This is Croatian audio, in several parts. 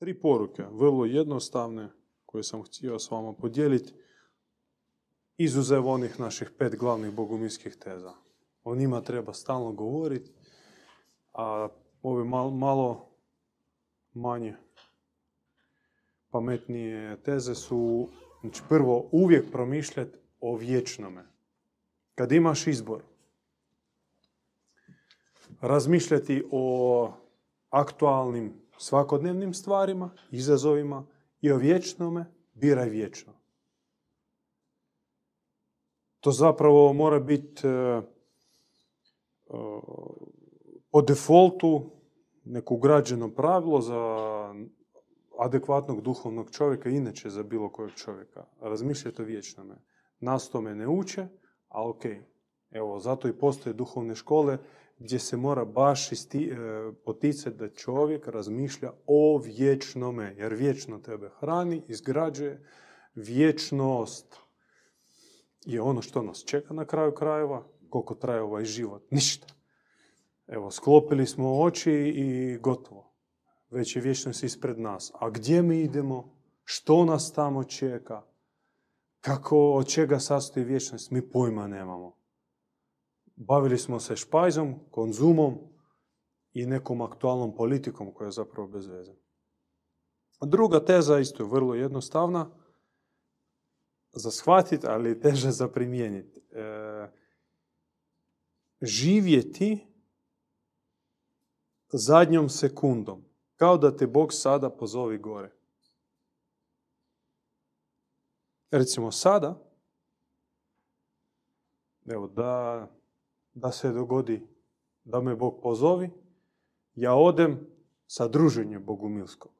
Tri poruke, vrlo jednostavne, koje sam htio s vama podijeliti, izuzev onih naših pet glavnih bogumilskih teza. O njima treba stalno govoriti, a ove malo, malo manje pametnije teze su, znači prvo, uvijek promišljati o vječnome. Kad imaš izbor, razmišljati o aktualnim svakodnevnim stvarima, izazovima i o vječnome, biraj vječno. To zapravo mora biti e, e, po defaultu neko ugrađeno pravilo za adekvatnog duhovnog čovjeka, inače za bilo kojeg čovjeka. Razmišljajte o vječnome. Nas tome ne uče, a ok. Evo, zato i postoje duhovne škole gdje se mora baš isti, e, poticati da čovjek razmišlja o vječnome, jer vječno tebe hrani, izgrađuje, vječnost je ono što nas čeka na kraju krajeva, koliko traje ovaj život, ništa. Evo, sklopili smo oči i gotovo. Već je vječnost ispred nas. A gdje mi idemo? Što nas tamo čeka? Kako, od čega sastoji vječnost? Mi pojma nemamo. Bavili smo se špajzom, konzumom i nekom aktualnom politikom koja je zapravo bez veze. Druga teza isto je vrlo jednostavna za shvatiti, ali teže za primijeniti. E, živjeti zadnjom sekundom, kao da te Bog sada pozovi gore. Recimo sada, evo da, da se dogodi da me Bog pozovi, ja odem sa druženje Bogumilskog.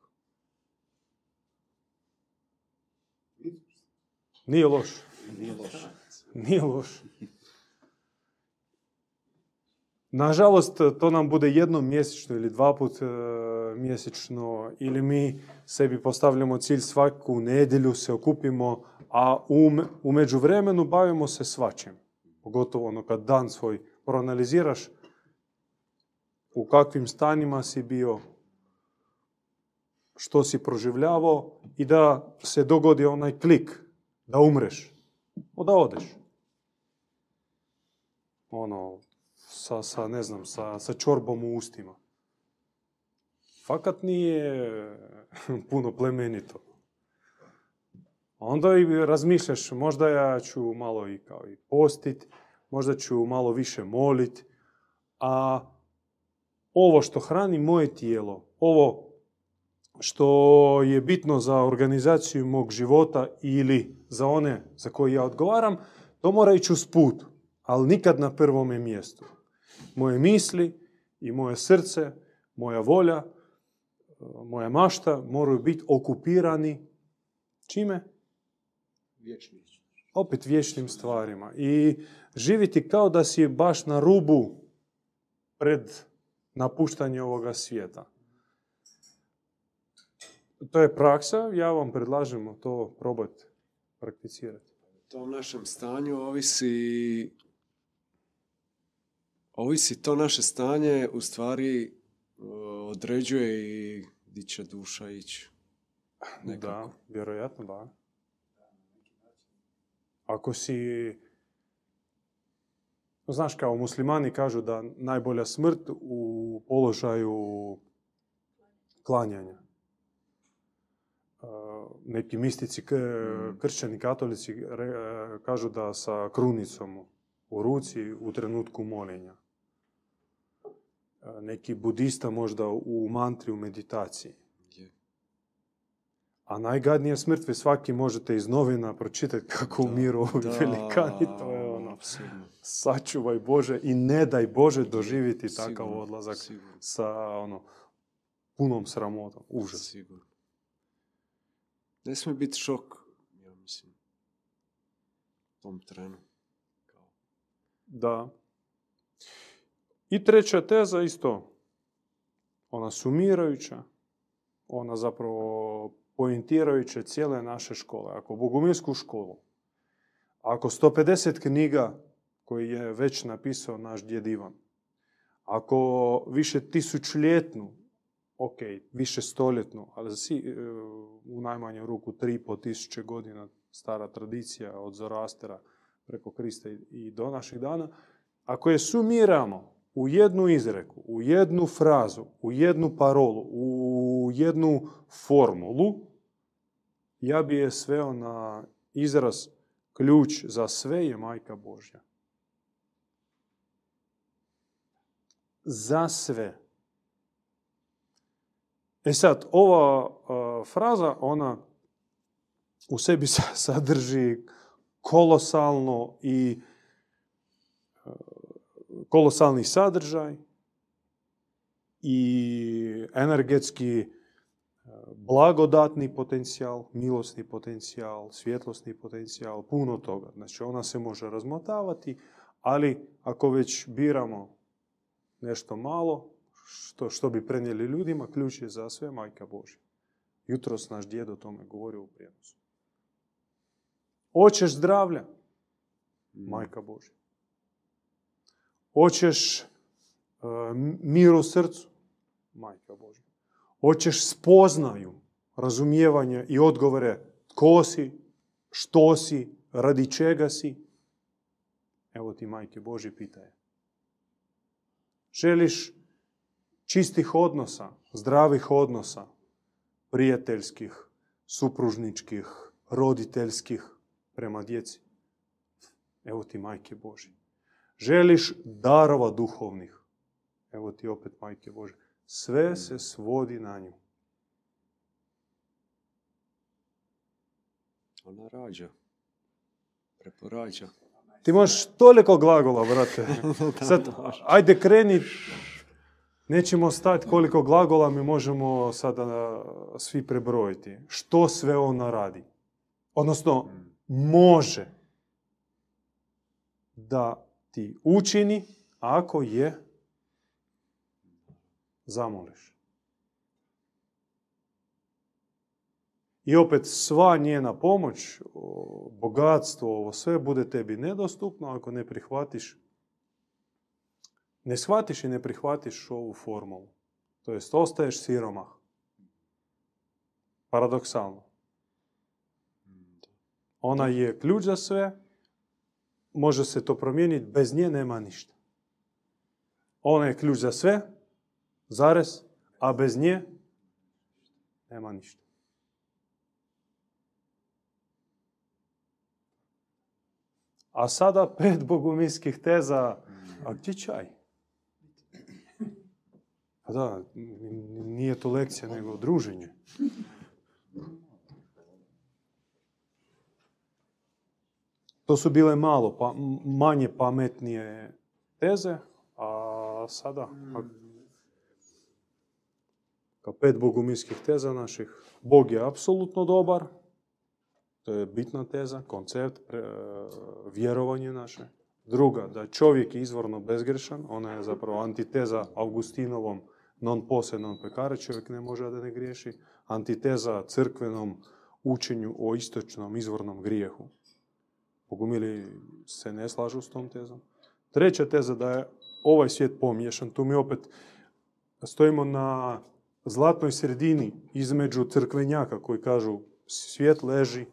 Nije loš. Nije loš. Nažalost, to nam bude jednom mjesečno ili dva put e, mjesečno ili mi sebi postavljamo cilj svaku nedjelju, se okupimo, a u, me- u međuvremenu bavimo se svačim. Pogotovo ono kad dan svoj proanaliziraš u kakvim stanjima si bio, što si proživljavao i da se dogodi onaj klik, da umreš, o da odeš. Ono, sa, sa, ne znam, sa, sa čorbom u ustima. Fakat nije puno plemenito. Onda i razmišljaš, možda ja ću malo i kao i postit, možda ću malo više molit, a ovo što hrani moje tijelo, ovo što je bitno za organizaciju mog života ili za one za koje ja odgovaram, to mora ići uz put, ali nikad na prvome mjestu. Moje misli i moje srce, moja volja, moja mašta moraju biti okupirani čime? Vječni. opet vječnim stvarima i živjeti kao da si baš na rubu pred napuštanje ovoga svijeta. To je praksa, ja vam predlažem to probati prakticirati. U tom našem stanju ovisi ovisi to naše stanje u stvari e, određuje i di će duša ići. Nekako. Da, vjerojatno da. Ako si... Znaš, kao muslimani kažu da najbolja smrt u položaju klanjanja. E, Neki mistici, Mm. kršćani, katolici re- kažu da sa krunicom u ruci u trenutku molenja. E, Neki budista možda u mantri, u meditaciji. A najgadnija smrt vi svaki možete iz novina pročitati kako umiru ovi velikani. To je ono, apsolutno. sačuvaj Bože i ne daj Bože doživjeti takav Sigurno, odlazak sigurno, sa ono, punom sramotom. Užas. Sigurno. Ne smije biti šok, ja mislim, u tom trenu. Da. I treća teza isto, ona sumirajuća, ona zapravo pointirajuća cijele naše škole. Ako bogumilsku školu, ako 150 knjiga koji je već napisao naš djed Ivan, ako više tisućljetnu ok, više stoljetnu, ali si, e, u najmanju ruku tri po tisuće godina stara tradicija od Zorastera preko Krista i do naših dana, ako je sumiramo u jednu izreku, u jednu frazu, u jednu parolu, u jednu formulu, ja bi je sveo na izraz ključ za sve je majka Božja. Za sve. E sad, ova fraza, ona u sebi sa- sadrži kolosalno i kolosalni sadržaj i energetski blagodatni potencijal, milosni potencijal, svjetlosni potencijal, puno toga. Znači ona se može razmotavati, ali ako već biramo nešto malo, što, što bi prenijeli ljudima, ključ je za sve majka Božja. Jutros naš djed o tome govorio u prijenosu. Hoćeš zdravlja? Majka Božja. Hoćeš e, mir u srcu? Majka Božja. Hoćeš spoznaju, razumijevanje i odgovore tko si, što si, radi čega si? Evo ti majke Božje pitaje. Želiš čistih odnosa, zdravih odnosa, prijateljskih, supružničkih, roditeljskih prema djeci. Evo ti majke Božje. Želiš darova duhovnih. Evo ti opet majke Božje. Sve se svodi na nju. Ona rađa. Preporađa. Ti možeš toliko glagola, brate. Sad, ajde kreni. Nećemo stati koliko glagola mi možemo sada svi prebrojiti. Što sve ona radi? Odnosno, može da ti učini ako je zamoliš. I opet sva njena pomoć, bogatstvo, ovo sve bude tebi nedostupno ako ne prihvatiš ne shvatiš i ne prihvatiš ovu formulu. To jest ostaješ siromah. Paradoksalno. Ona je ključ za sve, može se to promijeniti, bez nje nema ništa. Ona je ključ za sve, zarez, a bez nje nema ništa. A sada pet boguminskih teza, a gdje čaj? Pa da, nije to lekcija, nego druženje. To su bile malo pa, manje pametnije teze, a sada a- kao pet boguminskih teza naših, Bog je apsolutno dobar, to je bitna teza, koncept, e, vjerovanje naše. Druga, da čovjek je izvorno bezgrešan, ona je zapravo antiteza Augustinovom non pose non pecare, čovjek ne može da ne griješi. Antiteza crkvenom učenju o istočnom izvornom grijehu. Bogumili se ne slažu s tom tezom. Treća teza da je ovaj svijet pomiješan, tu mi opet stojimo na zlatnoj sredini između crkvenjaka koji kažu svijet leži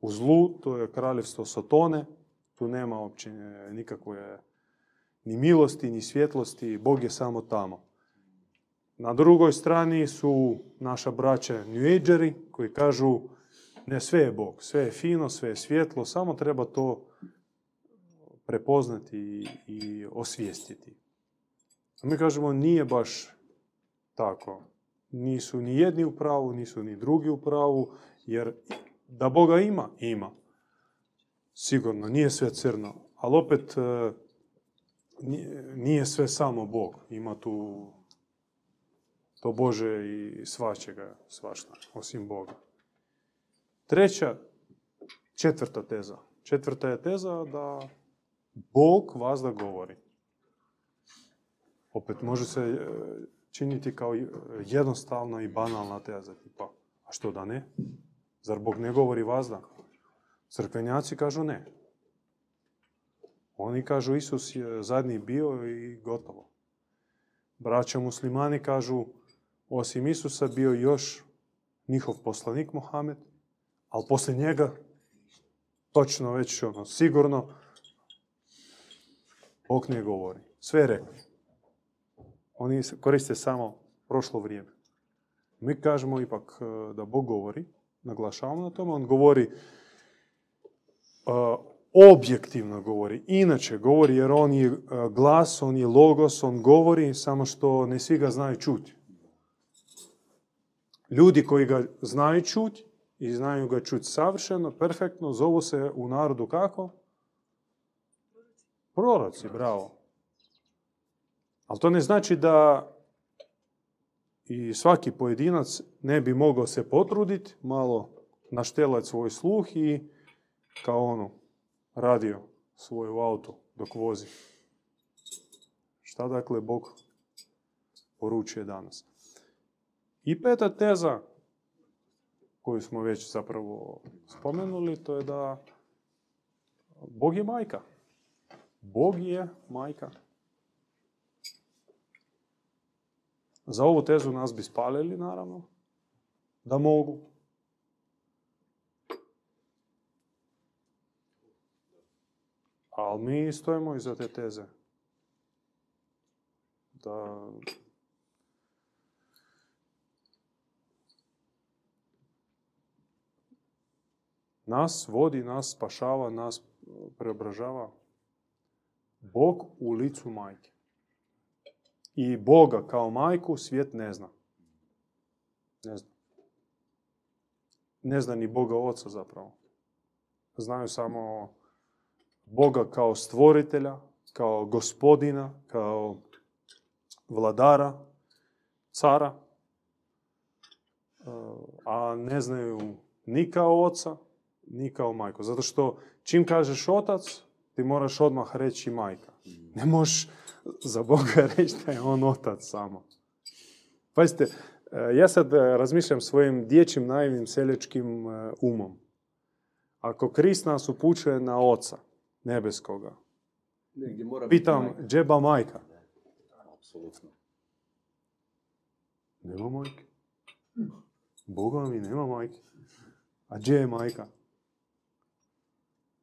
u zlu, to je kraljevstvo Sotone, tu nema uopće nikakve ni milosti, ni svjetlosti, Bog je samo tamo. Na drugoj strani su naša braća New Ageri koji kažu ne sve je Bog, sve je fino, sve je svjetlo, samo treba to prepoznati i, i osvijestiti. A mi kažemo nije baš tako. Nisu ni jedni u pravu, nisu ni drugi u pravu, jer da Boga ima, ima. Sigurno, nije sve crno. Ali opet e, nije- sve samo Bog. Ima tu to Bože i svačega, svašta, osim Boga. Treća, četvrta teza. Četvrta je teza da Bog vas da govori. Opet može se e, činiti kao e, jednostavna i banalna teza. Tipa, a što da ne? Zar Bog ne govori vazda? Crkvenjaci kažu ne. Oni kažu Isus je zadnji bio i gotovo. Braća muslimani kažu osim Isusa bio još njihov poslanik Mohamed, ali poslije njega točno već ono, sigurno Bog ne govori. Sve je rekao. Oni koriste samo prošlo vrijeme. Mi kažemo ipak e, da Bog govori, naglašavamo na tome, on govori e, objektivno govori. Inače govori jer on je e, glas, on je logos, on govori, samo što ne svi ga znaju čuti. Ljudi koji ga znaju čuti i znaju ga čuti savršeno, perfektno, zovu se u narodu kako? Proroci, bravo. Ali to ne znači da i svaki pojedinac ne bi mogao se potruditi, malo naštelati svoj sluh i kao ono, radio svoju auto dok vozi. Šta dakle Bog poručuje danas? I peta teza koju smo već zapravo spomenuli, to je da Bog je majka. Bog je majka. Za ovu tezu nas bi spalili, naravno, da mogu. Ali mi stojimo iza te teze. Da nas vodi, nas spašava, nas preobražava Bog u licu majke. I Boga kao majku svijet ne zna. Ne zna. Ne zna ni Boga oca zapravo. Znaju samo Boga kao stvoritelja, kao gospodina, kao vladara, cara, a ne znaju ni kao oca, ni kao majku. Zato što čim kažeš otac, ti moraš odmah reći majka. Ne možeš za Boga reći da je on otac samo. Pazite, ja sad razmišljam svojim dječjim naivnim seljačkim umom. Ako Krist nas upućuje na oca nebeskoga, pitam, džeba majka? Apsolutno. Nema majke. Boga mi nema majke. A gdje je majka?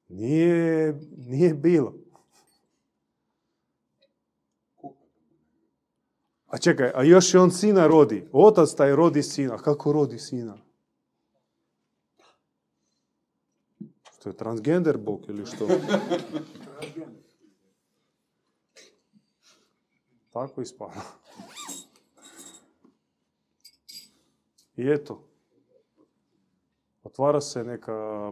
Nije, nije bilo. A čekaj, a još i on sina rodi. Otac taj rodi sina. Kako rodi sina? Što je transgender bog ili što? Tako ispada. I eto, otvara se neka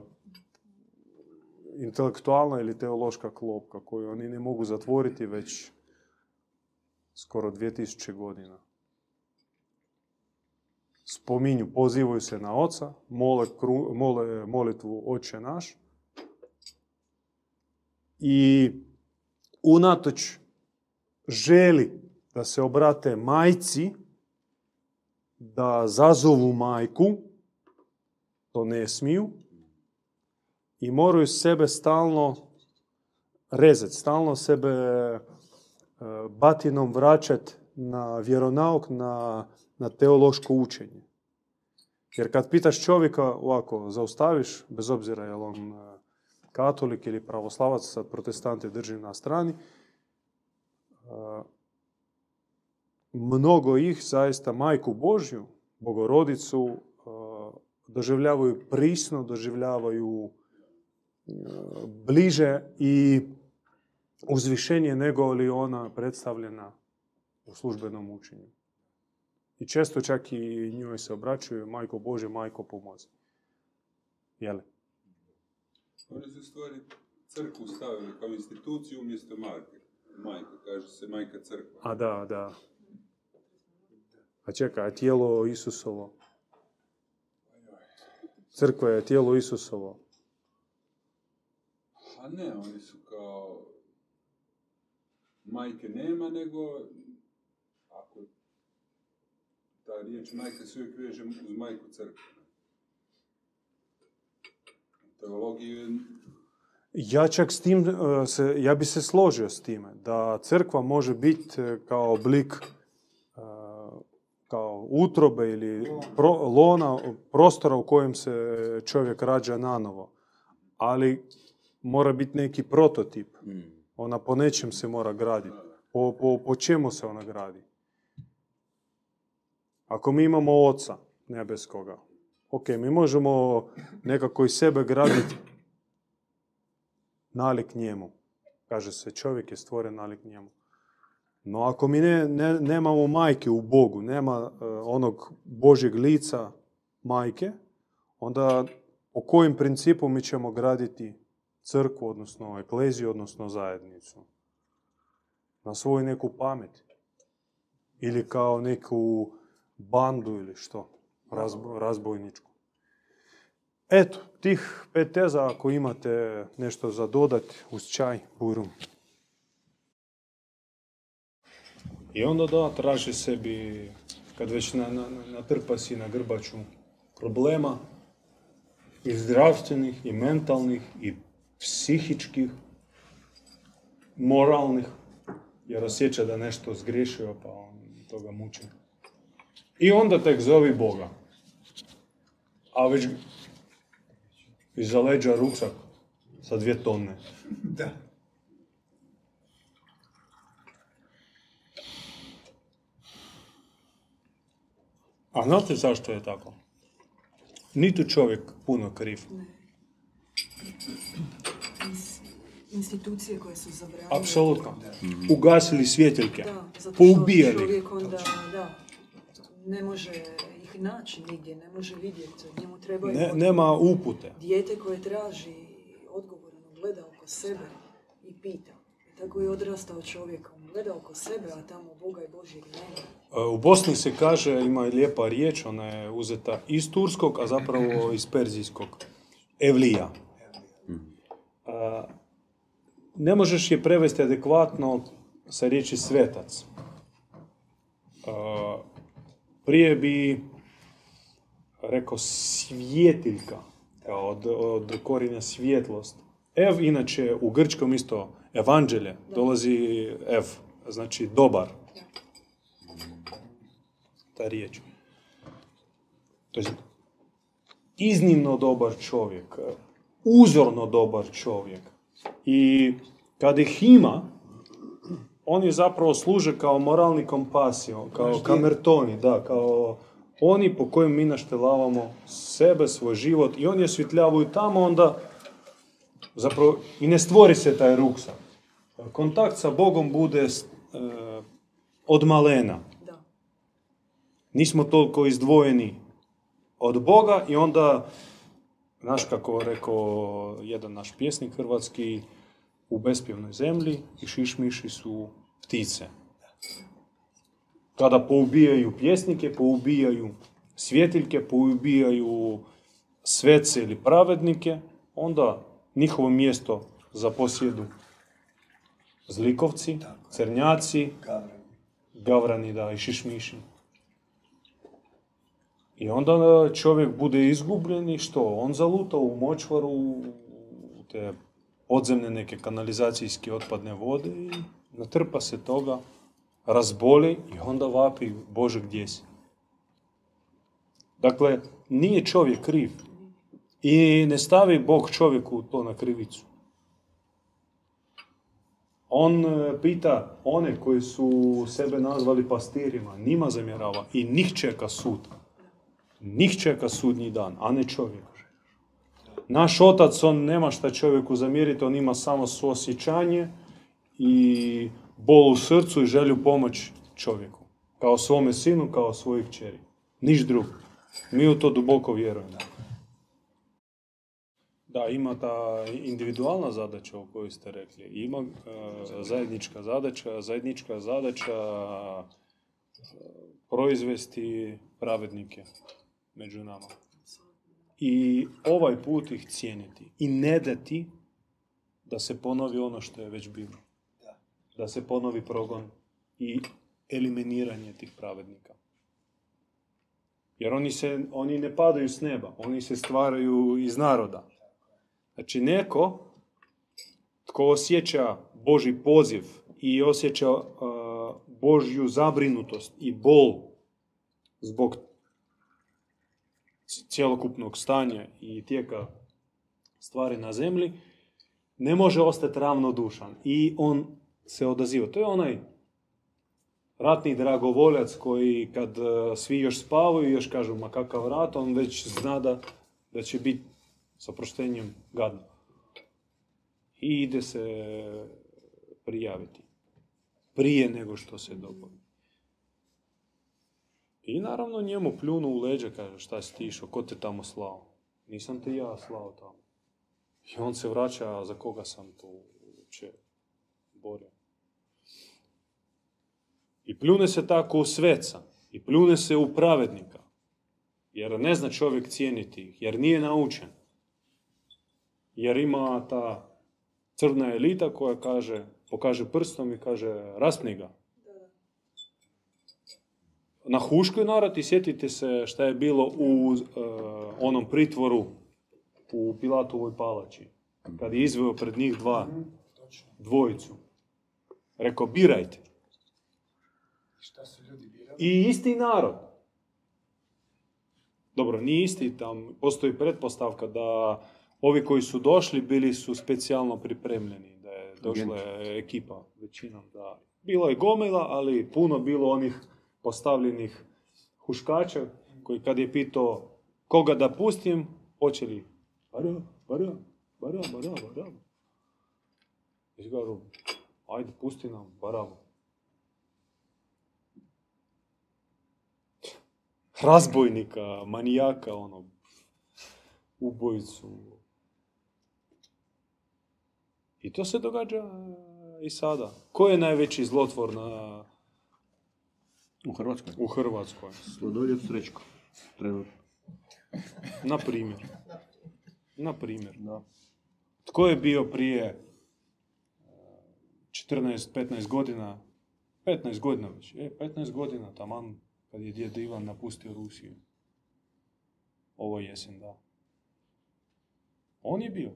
intelektualna ili teološka klopka koju oni ne mogu zatvoriti već skoro 2000 godina. Spominju, pozivaju se na oca, mole, mole molitvu oče naš i unatoč želi da se obrate majci, da zazovu majku, to ne smiju, i moraju sebe stalno rezati, stalno sebe batinom vraćati na vjeronauk, na, na teološko učenje. Jer kad pitaš čovjeka ovako, zaustaviš, bez obzira je on e, katolik ili pravoslavac, sad protestanti drži na strani, e, mnogo ih zaista majku Božju, bogorodicu, doživljavaju prisno, doživljavaju bliže i uzvišenije nego li ona predstavljena u službenom učenju. I često čak i njoj se obraćaju majko Bože, majko pomozi. Jel? Oni su stvari crkvu stavili kao instituciju umjesto majke. Majka, kaže se majka crkva. A da, da. A čekaj, a tijelo Isusovo? Crkva je tijelo Isusovo. A ne, oni su kao majke nema, nego ako ta riječ majka se uvijek veže uz majku crkve. Teologiju ja čak s tim, se, ja bi se složio s time, da crkva može biti kao oblik kao utrobe ili pro- lona, prostora u kojem se čovjek rađa nanovo. Ali mora biti neki prototip. Ona po nečem se mora graditi. Po, po, po čemu se ona gradi? Ako mi imamo oca nebeskoga, ok, mi možemo nekako iz sebe graditi nalik njemu. Kaže se, čovjek je stvoren nalik njemu. No ako mi ne, ne- nemamo majke u Bogu, nema e, onog Božjeg lica majke, onda po kojim principu mi ćemo graditi crkvu, odnosno ekleziju, odnosno zajednicu? Na svoju neku pamet? Ili kao neku bandu ili što? Razbo- razbojničku. Eto, tih pet teza, ako imate nešto za dodati uz čaj, burum. I onda da, traži sebi, kad već na, na- natrpa si na grbaču problema, i zdravstvenih, i mentalnih, i psihičkih, moralnih, jer osjeća da nešto zgriješio, pa on toga muči. I onda tek zovi Boga. A već iza leđa ruksak sa dvije tone. Da. A znate zašto je tako? Niti čovjek puno kriv. Ins- institucije koje su zabranile. Apsolutno. Ugasili svjetiljke. Da, zato što Poubijali. čovjek onda, da, ne može ih naći nigdje, ne može vidjeti. Njemu trebaju Ne, odgovor. nema upute. dijete koje traži odgovor, ono gleda oko sebe i pita. I tako je odrastao čovjek, on gleda oko sebe, a tamo Boga i Božjeg nema. E, U Bosni se kaže, ima i lijepa riječ, ona je uzeta iz turskog, a zapravo iz perzijskog. Evlija. A, ne možeš je prevesti adekvatno sa riječi svetac. Prije bi rekao svjetiljka, od, od korijenja svjetlost. Ev, inače, u grčkom isto evanđelje, dolazi ev, znači dobar ta riječ. To je iznimno dobar čovjek, uzorno dobar čovjek. I kad ih ima, oni zapravo služe kao moralni kompasi, kao kamertoni, da, kao oni po kojim mi naštelavamo sebe, svoj život i oni osvjetljavaju tamo, onda zapravo i ne stvori se taj ruksak. Kontakt sa Bogom bude e, od malena Da. nismo toliko izdvojeni od Boga i onda, znaš kako rekao jedan naš pjesnik hrvatski, u bespjevnoj zemlji i šišmiši su ptice. Kada poubijaju pjesnike, poubijaju svjetiljke, poubijaju svece ili pravednike, onda njihovo mjesto zaposjedu zlikovci, crnjaci, Gavran. gavrani da i šišmiši. I onda čovjek bude izgubljen i što? On zaluta u močvaru, u te podzemne neke kanalizacijske otpadne vode i natrpa se toga, razboli i onda vapi, Bože gdje si? Dakle, nije čovjek kriv. I ne stavi Bog čovjeku to na krivicu. On e, pita one koji su sebe nazvali pastirima, njima zamjerava i njih čeka sud. Njih čeka sudnji dan, a ne čovjek. Naš otac, on nema šta čovjeku zamjeriti, on ima samo suosjećanje i bol u srcu i želju pomoć čovjeku. Kao svome sinu, kao svojih kćeri. Niš drugo. Mi u to duboko vjerujemo. Da, ima ta individualna zadaća o kojoj ste rekli. Ima e, zajednička zadaća, zajednička zadaća e, proizvesti pravednike među nama. I ovaj put ih cijeniti. I ne dati da se ponovi ono što je već bilo. Da se ponovi progon i eliminiranje tih pravednika. Jer oni, se, oni ne padaju s neba, oni se stvaraju iz naroda. Znači neko tko osjeća Boži poziv i osjeća uh, Božju zabrinutost i bol zbog cjelokupnog stanja i tijeka stvari na zemlji, ne može ostati ravnodušan i on se odaziva. To je onaj ratni dragovoljac koji kad e, svi još spavaju, još kažu ma kakav rat, on već zna da, da će biti sa proštenjem gadno. I ide se prijaviti. Prije nego što se dogodi. I naravno njemu pljunu u leđa, kaže šta si ti išao, ko te tamo slao? Nisam te ja slao tamo. I on se vraća, za koga sam tu uopće borio. I pljune se tako u sveca. I pljune se u pravednika. Jer ne zna čovjek cijeniti ih. Jer nije naučen. Jer ima ta crna elita koja kaže, pokaže prstom i kaže raspni ga. Na Huškoj narod i sjetite se šta je bilo u e, onom pritvoru u Pilatovoj palači. Kad je izveo pred njih dva, dvojicu. Rekao, birajte. Šta su ljudi birali? I isti narod. Dobro, nije isti, tam postoji pretpostavka da ovi koji su došli bili su specijalno pripremljeni, da je došla ekipa većinom. Da. Bilo je gomila, ali puno bilo onih postavljenih huškača koji kad je pitao koga da pustim, počeli bara, bara, bara, bara, bara. I kažu, ajde pusti nam barabu. razbojnika, manijaka, ono, ubojicu. I to se događa i sada. Ko je najveći zlotvor na, U Hrvatskoj. u Hrvatskoj? Sladoljev Srećko. Trenutno. Na primjer. Na primjer. Da. Tko je bio prije e, 14-15 godina, 15 godina već, e, 15 godina taman kad je djed Ivan napustio Rusiju. Ovo jesen, da. On je bio.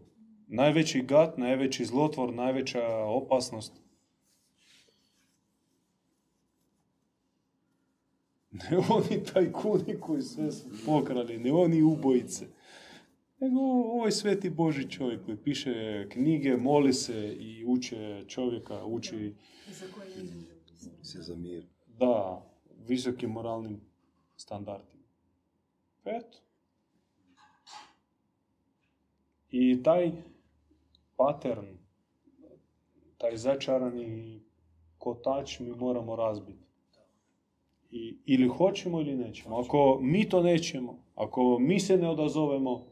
Najveći gat, najveći zlotvor, najveća opasnost. Ne oni tajkuni koji sve su pokrali, ne oni ubojice. Nego ovaj sveti Boži čovjek koji piše knjige, moli se i uče čovjeka, uči I za koje između. Se za mir. da, visokim moralnim standardima. Eto. I taj pattern, taj začarani kotač mi moramo razbiti. I, ili hoćemo ili nećemo. Ako mi to nećemo, ako mi se ne odazovemo,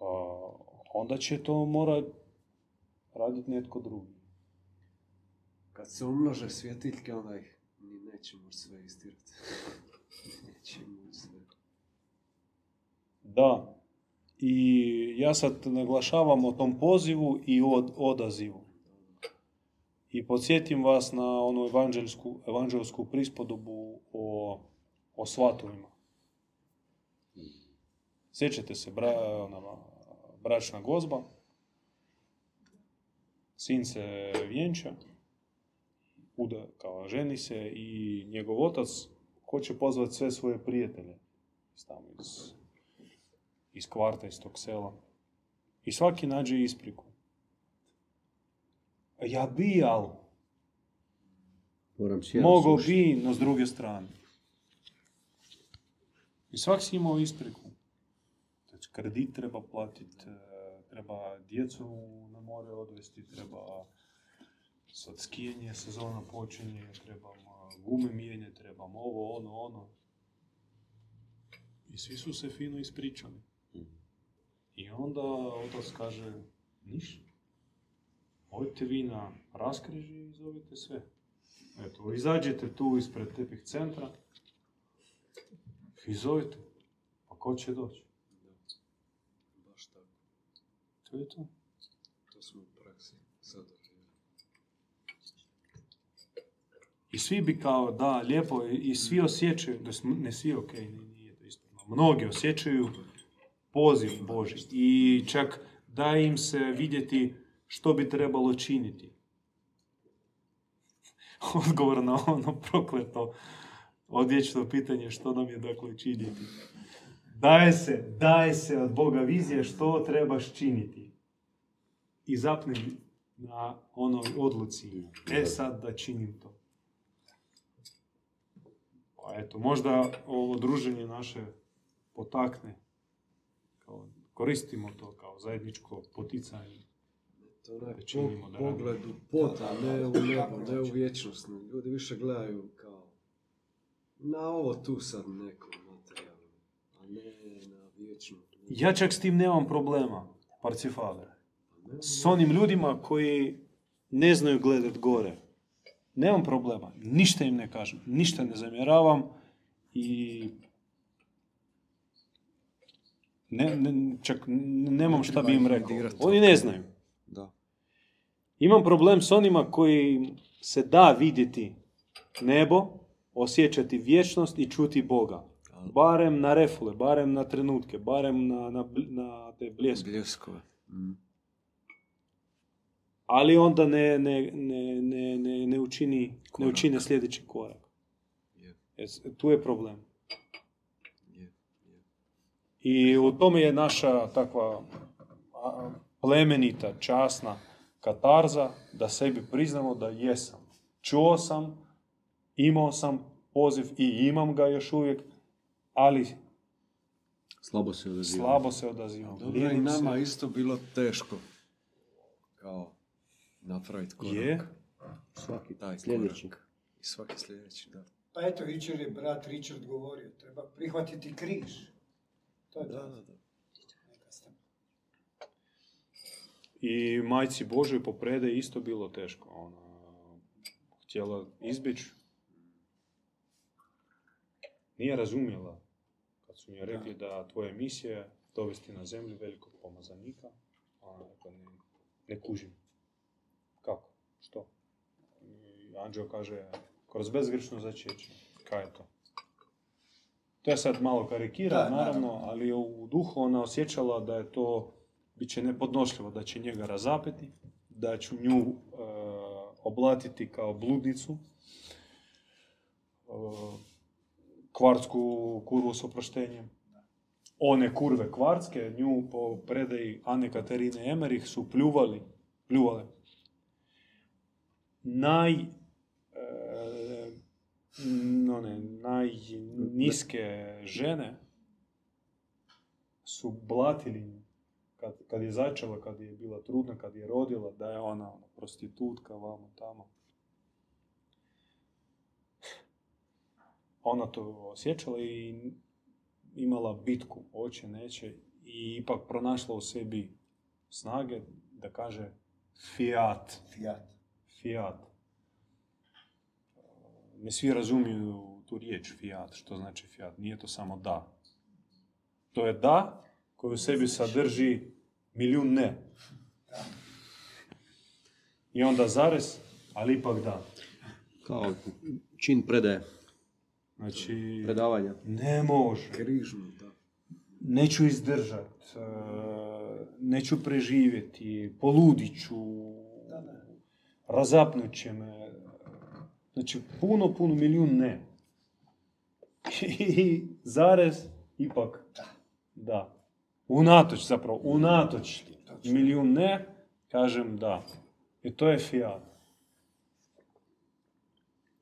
a, onda će to mora raditi netko drugi. Kad se umnože svjetiljke, onda ih ni neće moći sve istirati. neće moći sve. Da. I ja sad naglašavam o tom pozivu i od, odazivu. I podsjetim vas na onu evanđelsku, evanđelsku prispodobu o, o svatovima. Sjećate se, bra, ona, bračna gozba, sin se vjenča, uda, kao ženi se i njegov otac hoće pozvati sve svoje prijatelje tamo iz, iz kvarta, iz tog sela. I svaki nađe ispriku. Ja bi, al, Moram si ja mogao slušati. bi, no s druge strane. I svak si imao ispriku. Znači, kredit treba platiti, treba djecu na more odvesti, treba sad skijanje, sezona počinje, trebam a, gume mijenje, trebam ovo, ono, ono. I svi su se fino ispričali. I onda otac kaže, ništa. Odite vi na raskriži i zovite sve. Eto, izađete tu ispred tepih centra i zovite. Pa ko će doći? Baš tako. To je to. To smo u praksi sad. I svi bi kao, da, lijepo, i svi osjećaju, da smo, ne svi, ok, nije to ispravno, mnogi osjećaju poziv Boži i čak daje im se vidjeti što bi trebalo činiti. odgovor na ono prokleto odvječno pitanje što nam je dakle činiti. Daje se, daje se od Boga vizija što trebaš činiti. I zapni na onoj odluci. E sad da činim to. Pa eto, možda ovo druženje naše potakne. Kao, koristimo to kao zajedničko poticanje. Onaj Da po- radimo. pogled u pod, a ne u nebo, ne u vječnost. Ljudi više gledaju kao na ovo tu sad neko materijalno, a ne na vječno. Ja čak s tim nemam problema, Parcifale. Ne, S onim ljudima koji ne znaju gledat gore. Nemam problema, ništa im ne kažem, ništa ne zamjeravam i ne, ne- čak nemam šta bi im rekao. Oni ne znaju. Imam problem s onima koji se da vidjeti nebo, osjećati vječnost i čuti Boga. Barem na refule, barem na trenutke, barem na, na, na te bljeske. Bljeskove. Mm. Ali onda ne, ne, ne, ne, ne, ne, učini, ne učine sljedeći korak. Je, Jes- Tu je problem. je, je. I u tome je naša takva plemenita, časna katarza da sebi priznamo da jesam. Čuo sam, imao sam poziv i imam ga još uvijek, ali Slabo se odaziva. slabo se odazivam. Dobro, i nama se. isto bilo teško kao napraviti korak. Je. Svaki Taj sljedeći. korak. I svaki sljedeći, da. Pa eto, jučer je brat Richard govorio, treba prihvatiti križ. To je Da, to. da, da. Neka ste- I majci Božoj po predaji isto bilo teško. Ona htjela izbjeći. Nije razumjela kad su joj rekli da tvoja misija je dovesti na zemlju velikog pomazanika. Ona rekla, ne, ne kužim. Kako? Što? I anđeo kaže, kroz bezgrešno začeće. Kaj je to? To je sad malo karikira, naravno. ali u duhu ona osjećala da je to bit će nepodnošljivo, da će njega razapeti, da ću nju e, oblatiti kao bludnicu, e, kvartsku kurvu s oproštenjem. One kurve kvartske, nju po predaji Ane Katarine Emerich su pljuvali, pljuvale. Naj, e, n- one, najniske žene su blatili nju kad, kad je začela, kad je bila trudna, kad je rodila, da je ona ono, prostitutka, vamo tamo. Ona to osjećala i imala bitku, oće, neće, i ipak pronašla u sebi snage da kaže fiat, Fiat. fiat. Ne svi razumiju tu riječ fiat, što znači fiat. Nije to samo da. To je da koji u sebi sadrži milijun ne. I onda zarez, ali ipak da. Kao čin predaje, Znači, predavanja. ne može. Križno, da. neću izdržat, e, neću preživjeti, poludit ću, razapnut će me. Znači, puno, puno, milijun ne. I zarez, ipak, da. Unatoč, zapravo, unatoč milijun ne, kažem da. I to je fiat.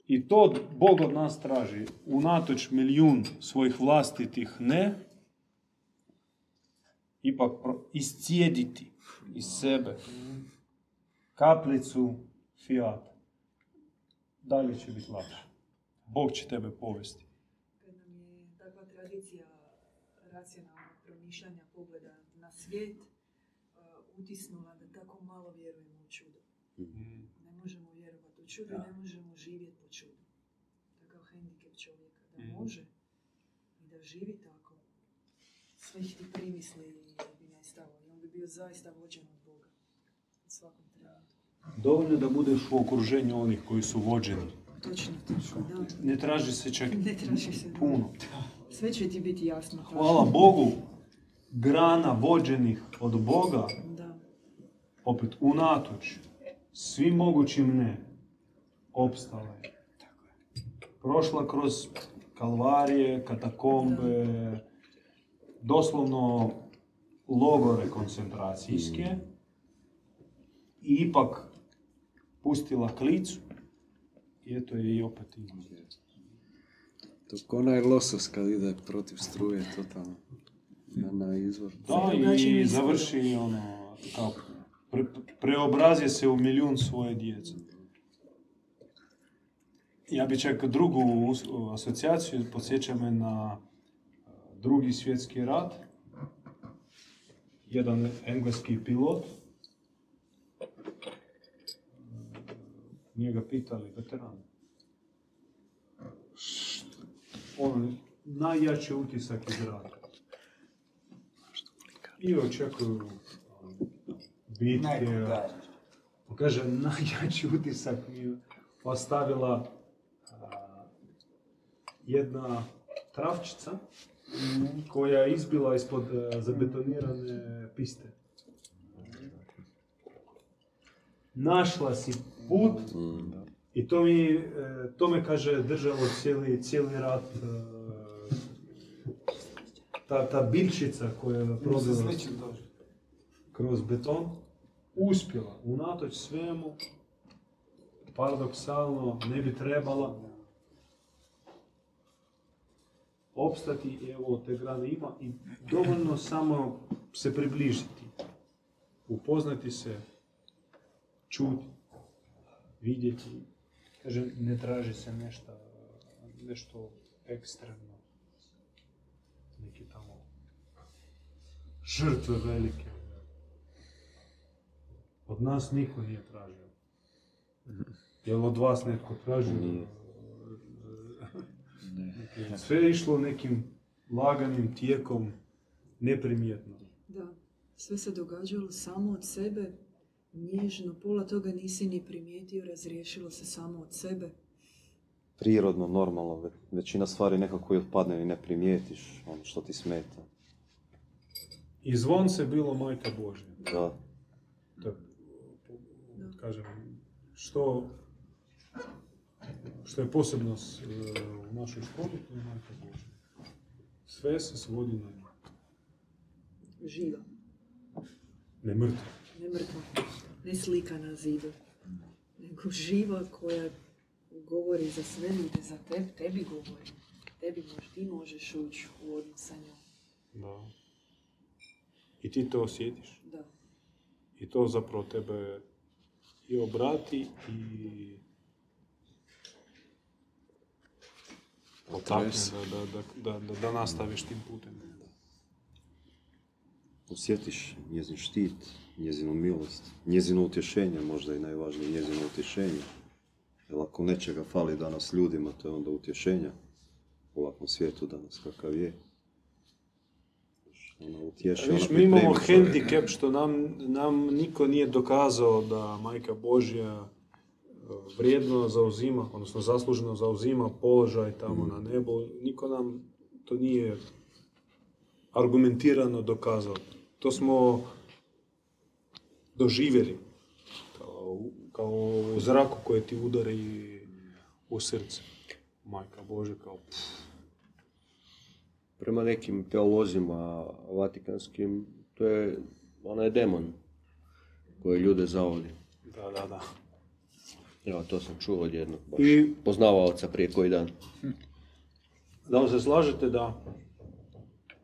I to Bog od nas traži. Unatoč milijun svojih vlastitih ne, ipak iscijediti iz sebe kaplicu fiata. Dalje će biti lakše. Bog će tebe povesti. Kad nam je takva tradicija racionalnog promišljanja pogleda na svijet uh, utisnula da tako malo vjerujemo u čudo. Ne možemo vjerovati u čudo i ne možemo živjeti po čudu. Takav hendikep čovjeka da Mhm. može i da živi tako. Sve ti primisli bi nestalo i on bi bio zaista vođen od Boga u svakom trenutku. Dovoljno da budeš u okruženju onih koji su vođeni. Točno, točno, da. Ne traži se čak Ne traži se puno. Sve će ti biti jasno. Hvala Bogu, grana vođenih od Boga, Da. opet unatoč svim mogućim ne, opstala je. Prošla kroz kalvarije, katakombe, doslovno logore koncentracijske i ipak pustila klicu i eto je i opet izgubila. To onaj losos kad ide protiv struje, totalno. Na, na izvor. Da, i ishodom. završi ono, kao, pre, preobrazije se u milijun svoje djece. Ja bi čak drugu asocijaciju, podsjeća me na e, drugi svjetski rat. Jedan engleski pilot. E, Nije ga pitali, veteran. On, najjači utisak iz rata. I očekuju um, bitke. On kaže, najjači utisak mi ostavila a, jedna travčica koja je izbila ispod a, zabetonirane piste. Našla si put i to mi, e, to me kaže držalo cijeli, cijeli rat. e, Ta, ta biljčica koja je dođe. kroz beton, uspjela, unatoč svemu, paradoksalno, ne bi trebala opstati i evo te grane ima i dovoljno samo se približiti, upoznati se, čuti, vidjeti. Kažem, ne traži se nešto, nešto ekstremno, neki tamo žrtve velike. Od nas niko nije tražio. Jel od vas netko tražio? Nije. Sve je išlo nekim laganim tijekom, neprimjetno. Da, sve se događalo samo od sebe, nježno, pola toga nisi ni primijetio, razriješilo se samo od sebe. prirodno, normalno, ve- većina stvari nekako i otpadne i ne primijetiš ono što ti smeta. I zvonce bilo majka Božja. Da, Da, kažem, što, što je posebno s- u našoj školi, to je majka Božja. Sve se svodi na nju. Živa, Ne mrtva. ne mrtva, ne slika na zidu, nego živa koja govori za sve ljude, za tebe, tebi govori. Tebi mož, ti možeš ući u odnos sa njom. Da. I ti to osjetiš. Da, I to zapravo tebe i obrati i potakne da, da, da, da nastaviš tim putem. osjetiš njezin štit, njezinu milost, njezino utješenje, možda i najvažnije njezino utješenje. Jer ako nečega fali danas ljudima, to je onda utješenja u ovakvom svijetu danas kakav je. Ona utješi, Viš, ona mi imamo hendikep što nam, nam niko nije dokazao da Majka Božja e, vrijedno zauzima, odnosno zasluženo zauzima položaj tamo na nebu. Niko nam to nije argumentirano dokazao. To smo doživjeli kao, kao u zraku koje ti udari u srce. Majka Božja kao pff, Prema nekim teolozima vatikanskim, to je onaj demon koji ljude zavodi. da, da, da. Evo, to sam čuo od jednog baš I- poznavaoca prije koji dan. Da li se slažete da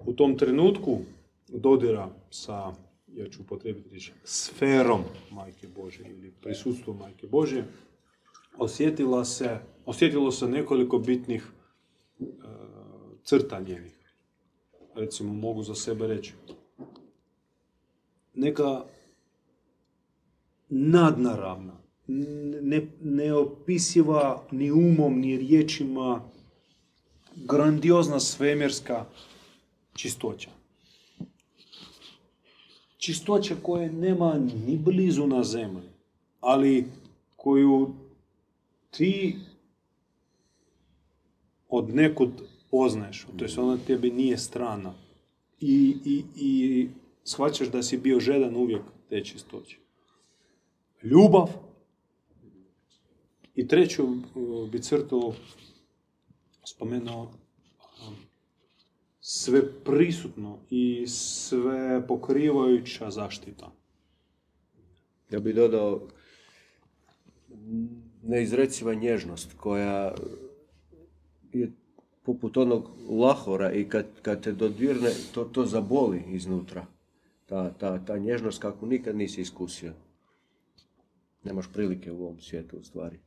u tom trenutku dodira sa, ja ću upotrijebiti riječ, sferom Majke Božje ili prisutstvom Majke Božje, osjetila se, osjetilo se nekoliko bitnih e, crta njenih. Recimo, mogu za sebe reći. Neka nadnaravna, ne, neopisiva ni umom, ni riječima, grandiozna svemirska čistoća. Čistoća koje nema ni blizu na zemlji, ali koju ti od nekud poznaješ, to ona tebi nije strana. I, i, i shvaćaš da si bio žedan uvijek te čistoće. Ljubav, I treću uh, bi crtu spomenuo um, sve prisutno i sve pokrivajuća zaštita. Ja bih dodao neizreciva nježnost koja poput onog lahora i kad, kad te dodirne, to, to zaboli iznutra. Ta, ta, ta nježnost kako nikad nisi iskusio. Nemaš prilike u ovom svijetu u stvari.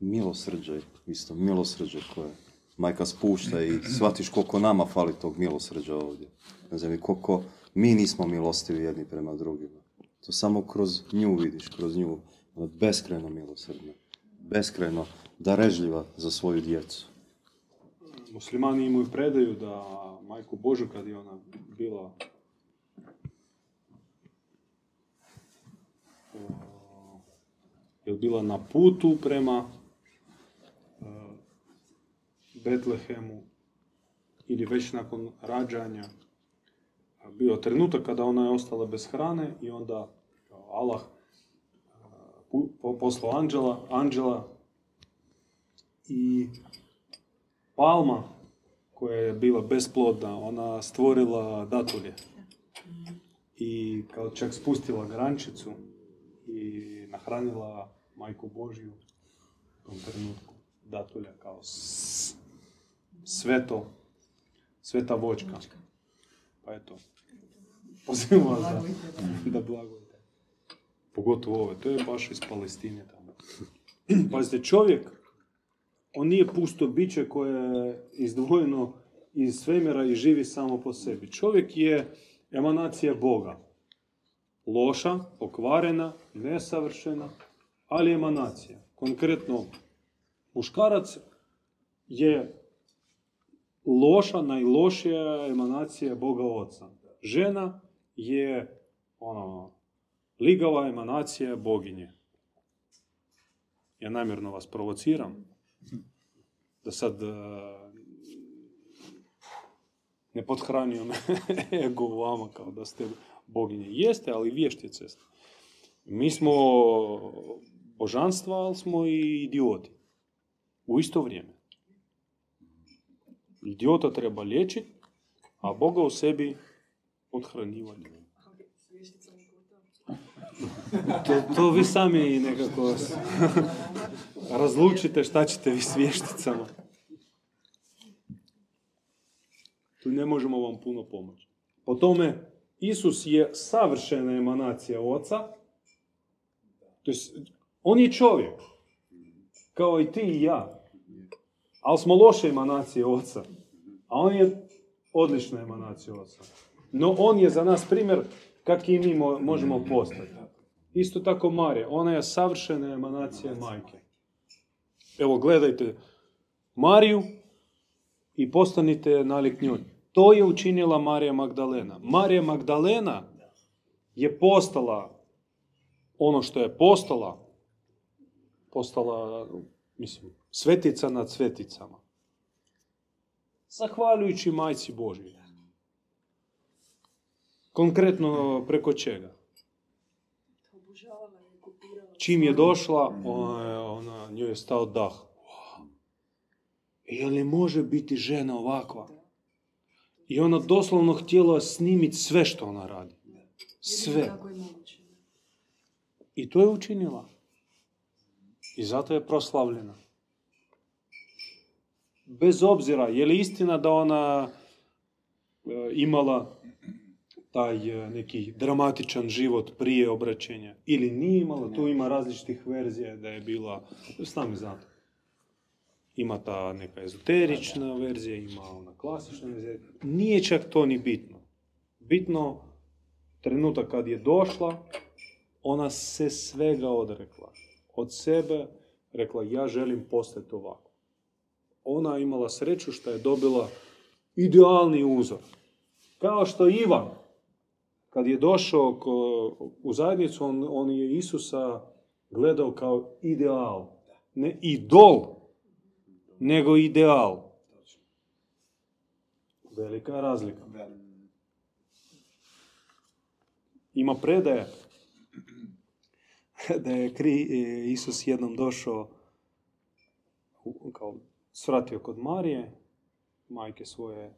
Milosrđe, isto, milosrđe koje majka spušta i shvatiš koliko nama fali tog milosrđa ovdje. Ne znam, koliko mi nismo milostivi jedni prema drugima. To samo kroz nju vidiš, kroz nju. Je beskrajno milosrdna, beskrajno darežljiva za svoju djecu. Muslimani imaju predaju da majku Božu kad je ona bila je bila na putu prema e, Betlehemu ili već nakon rađanja bio trenutak kada ona je ostala bez hrane i onda Allah poslao anđela, anđela i palma koja je bila besplodna, ona stvorila datulje. I kao čak spustila grančicu i nahranila majku Božju u tom trenutku datulja kao s- sveto, sveta voćka. Pa eto, pozivam vas da, da blagujete. Pogotovo ove, to je baš iz Palestine tamo. Pazite, čovjek, on nije pusto biće koje je izdvojeno iz svemira i živi samo po sebi. Čovjek je emanacija Boga. Loša, pokvarena, nesavršena, ali emanacija. Konkretno, muškarac je loša, najlošija emanacija Boga Oca. Žena je ono, ligava emanacija boginje. Ja namjerno vas provociram da sad e, ne podhranio me ego vama kao da ste boginje. Jeste, ali vještice ste. Mi smo božanstva, ali smo i idioti. U isto vrijeme. Idiota treba liječiti, a Boga u sebi podhranjivati. To, to vi sami nekako razlučite šta ćete vi s vješticama. Tu ne možemo vam puno pomoći. Po tome, Isus je savršena emanacija Oca. To on je čovjek. Kao i ti i ja. Ali smo loše emanacije Oca. A on je odlična emanacija Oca. No on je za nas primjer kak i mi mo- možemo postati. Isto tako Marija, ona je savršena emanacija majke. Evo, gledajte Mariju i postanite nalik njoj. To je učinila Marija Magdalena. Marija Magdalena je postala ono što je postala, postala, mislim, svetica nad sveticama. Zahvaljujući majci Božjoj. Konkretno preko čega? Čim je došla, ona, je- ona, njoj je stao dah. Je li može biti žena ovakva? I ona doslovno htjela snimiti sve što ona radi. Sve. I to je učinila. I zato je proslavljena. Bez obzira, je li istina da ona e, imala taj e, neki dramatičan život prije obraćenja ili nije imala, tu ima različitih verzija da je bila, sami znate. Ima ta neka ezoterična verzija, ima ona klasična verzija. Nije čak to ni bitno. Bitno trenutak kad je došla, ona se svega odrekla. Od sebe rekla ja želim postati ovako. Ona imala sreću što je dobila idealni uzor. Kao što Ivan, kad je došao ko- u zajednicu, on, on je Isusa gledao kao ideal. Ne idol, nego ideal. Velika razlika. Ima predaje da je kri, e, Isus jednom došao, kao svratio kod Marije, majke svoje,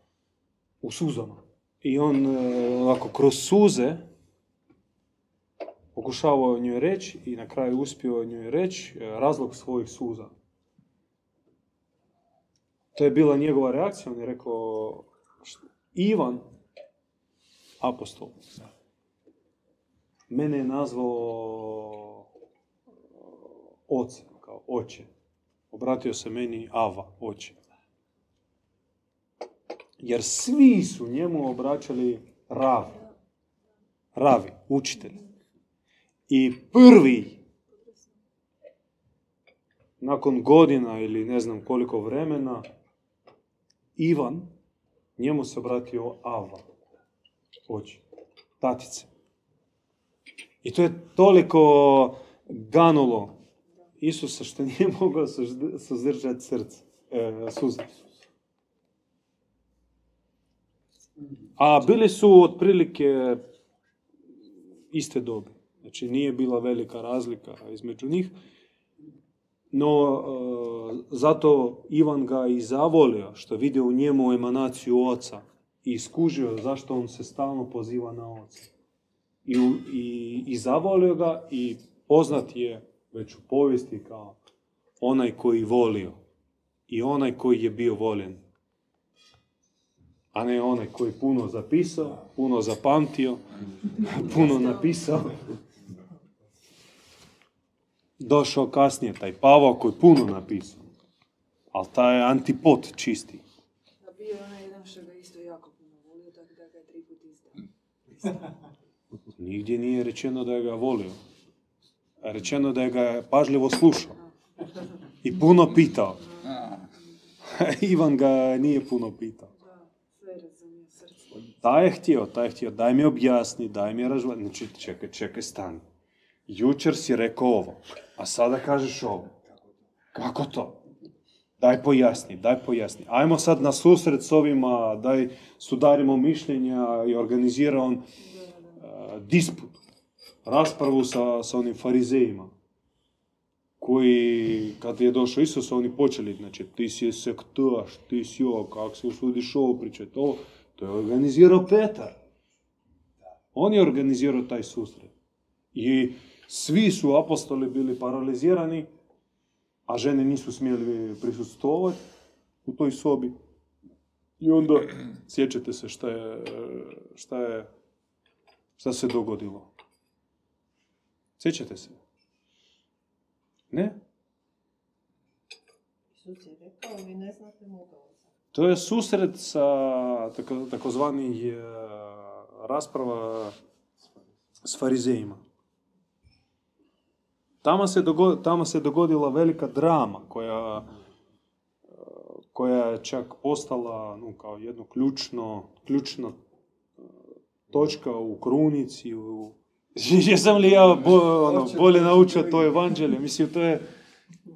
u suzama. I on e, ovako kroz suze pokušavao njoj reći i na kraju uspio njoj reći e, razlog svojih suza. To je bila njegova reakcija, on je rekao, "Št- Ivan, apostol, mene je nazvao ocem, kao oče. Obratio se meni Ava, oče. Jer svi su njemu obraćali ravi. Ravi, učitelj. I prvi, nakon godina ili ne znam koliko vremena, Ivan, njemu se obratio Ava, oče, tatice. I to je toliko ganulo Isusa što nije mogao suzdržati srce, e, suze. A bili su otprilike iste dobi. Znači nije bila velika razlika između njih. No, e, zato Ivan ga i zavolio, što vidio u njemu emanaciju oca i iskužio zašto on se stalno poziva na oca. I, i, i zavolio ga i poznat je već u povijesti kao onaj koji volio i onaj koji je bio voljen. A ne onaj koji puno zapisao, puno zapamtio, puno napisao. Došao kasnije taj Pavao koji puno napisao. Ali taj je antipod čisti. Da bio je onaj jedan što ga isto jako puno volio, tako da ga je tri put izdao. Nigdje nije rečeno da je ga volio. Rečeno da je ga pažljivo slušao. I puno pitao. Ivan ga nije puno pitao. Da, sve razumio srce. Taj je htio, taj je htio, daj mi objasni, daj mi razvoj. Znači, čekaj, čekaj, stani. Jučer si rekao ovo, a sada kažeš ovo. Kako to? Daj pojasni, daj pojasni. Ajmo sad na susret s ovima, daj sudarimo mišljenja i organizira on disput, raspravu sa, sa onim farizejima koji, kad je došao Isus, oni počeli, znači, ti si sektaš, ti si ovo, kako se usudiš ovo pričati, ovo, to je organizirao Petar. On je organizirao taj susret. I svi su apostoli bili paralizirani, a žene nisu smjeli prisustvovati u toj sobi. I onda, sjećate se šta je, šta je, šta se dogodilo. Sjećate se? Ne? Isus je rekao, vi ne znate moga oca. To je susret sa tako, takozvani e, rasprava s farizejima. Tamo se, dogo, tamo se dogodila velika drama koja, koja je čak postala no, kao jedno ključno, ključna e, točka u krunici. U... Jesam li ja bo, ono, bolje naučio to evanđelje? Mislim, to je,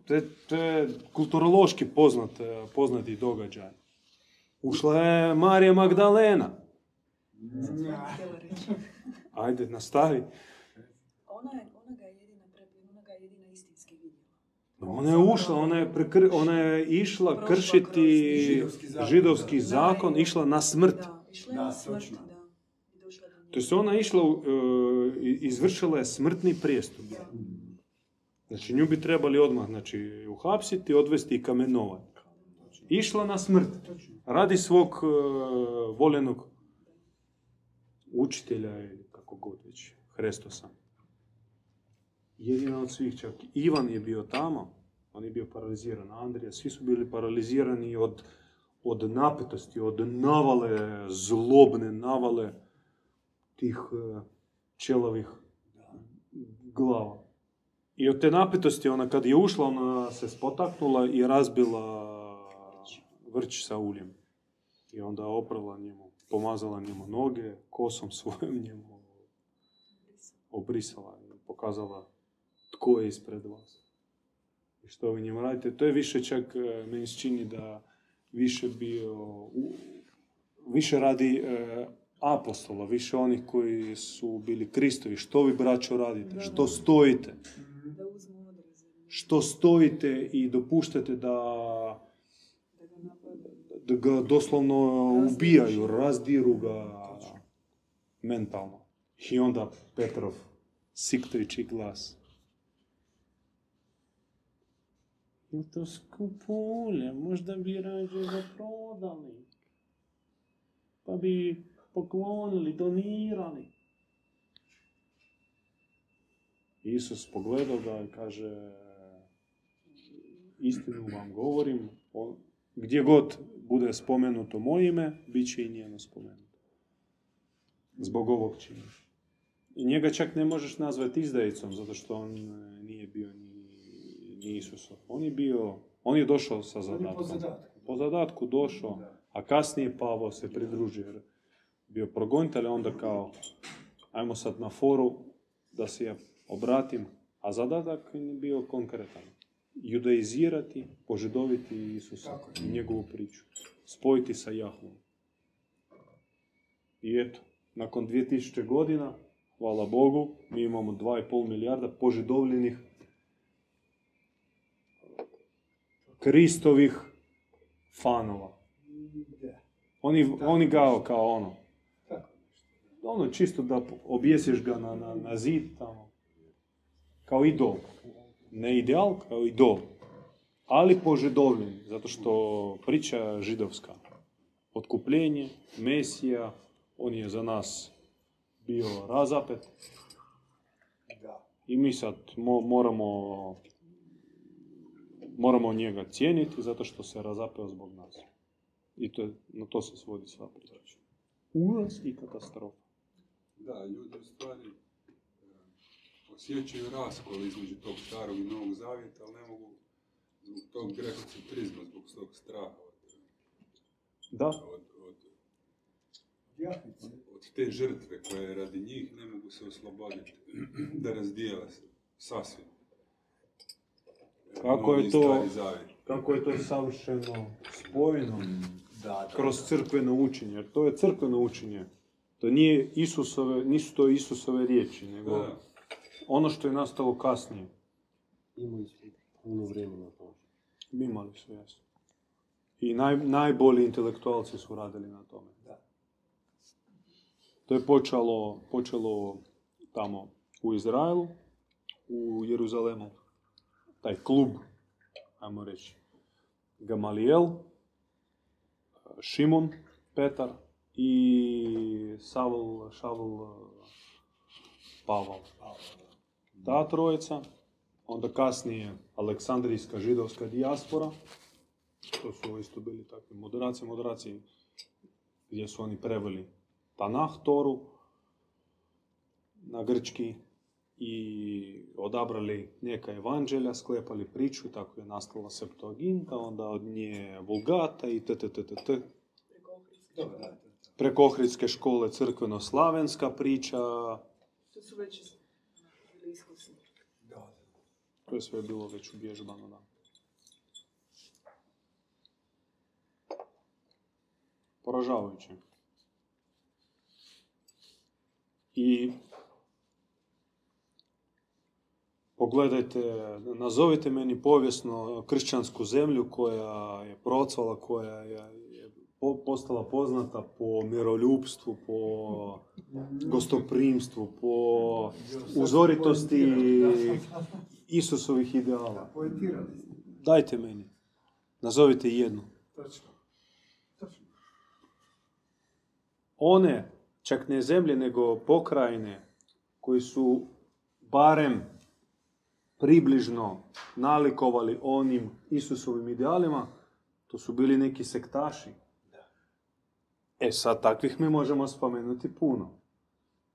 to je, to je kulturološki poznat, poznati događaj. Ušla je Marija Magdalena. Ajde, nastavi. Ona, je, ona ga je jedina prepila, ona ga je jedina istinski vidjela. Ona je ušla, ona je, prekr, ona je išla Prošla kršiti židovski zakon, židovski da. zakon, Da, je- išla na smrt. Da, išla je na smrt, da. To jest ona išla, e, i- izvršila je smrtni prijestup. Da. Znači nju bi trebali odmah znači, uhapsiti, odvesti i kamenovati. Išla na smrt. Radi svog e, voljenog učitelja ili kako god već, Hrestosa. Jedina od svih čak. Ivan je bio tamo, on je bio paraliziran. Andrija, svi su bili paralizirani od, od napetosti, od navale, zlobne navale tih e, čelavih glava. I od te napetosti, ona kad je ušla, ona se spotaknula i razbila vrč sa uljem. I onda oprala njemu, pomazala njemu noge, kosom svojom njemu obrisala i pokazala tko je ispred vas. I što vi njemu radite. To je više čak, e, meni se čini da više bio, više radi e, apostola, više onih koji su bili Kristovi. Što vi, braćo, radite? Što stojite? Što stojite i dopuštate da. Da ga doslovno ubijaju, razdiru ga mentalno. I onda Petrov siktajući glas. Je to skupulje, možda bi rađe ga prodali. Pa bi poklonili, donirali. Isus pogledao ga i kaže, istinu vam govorim, gdje god bude spomenuto moje ime, bit će i njeno spomenuto. Zbog ovog čina. I njega čak ne možeš nazvati izdajicom, zato što on e, nije bio ni, ni Isusov. On je bio, on je došao sa je po zadatkom. zadatku. Po zadatku došao, a kasnije Pavo se pridružio jer bio progonitelj, onda kao, ajmo sad na foru da se ja obratim, a zadatak je bio konkretan. Judaizirati, požidoviti Isusa i njegovu priču. Spojiti sa Jahvom. I eto, nakon 2000 godina, hvala Bogu, mi imamo 2,5 milijarda požidovljenih Kristovih fanova. Oni, oni ga kao ono, ono čisto da objesiš ga na, na, na zid tamo. Kao idol. Ne ideal, kao idol. Ali požidovljen, zato što priča židovska. Otkupljenje, Mesija, on je za nas bio razapet Da. i mi sad mo- moramo moramo njega cijeniti zato što se razapeo zbog nas. I to na to se svodi sva priča. Užas i katastrofa. Da, ljudi u stvari osjećaju raskol između tog starog i novog zavjeta, ali ne mogu zbog tog grekocentrizma, zbog tog straha od, Da, od, od, od te žrtve koje je radi njih ne mogu se osloboditi, da razdijele se sasvim. Kako je to- kako je to savršeno spojeno Da, da. kroz crkveno učenje. Jer to je crkveno učenje. To nije Isusove, nisu to Isusove riječi, nego Da, ono što je nastalo kasnije. Imali smo puno vremena to. Imali su, jasno. I naj, najbolji intelektualci su radili na tome. Da. To je počelo, počelo tamo u Izraelu, u Jeruzalemu. Taj klub, ajmo reći, Gamaliel, Šimon, Petar i Savl, Šavl, Pavel. Ta trojica, onda kasnije Aleksandrijska židovska dijaspora, to su isto bili takvi moderaci, moderaci gdje su oni preveli Tanah Toru na grčki i odabrali neka evanđelja, sklepali priču i tako je nastala Septuaginta, onda od nje Vulgata i t, t, t, t, t. Preko Ohridske Dobro, da, škole. crkveno-slavenska priča, To su već iskusni. Da, to je sve bilo već uvježbano. Da. Poražavajuće. I pogledajte, nazovite meni povijesno kršćansku zemlju koja je procvala, koja je postala poznata po miroljubstvu, po gostoprimstvu, po uzoritosti Isusovih ideala. Dajte meni. Nazovite jednu. One, čak ne zemlje, nego pokrajine, koji su barem približno nalikovali onim Isusovim idealima, to su bili neki sektaši. E sad, takvih mi možemo spomenuti puno.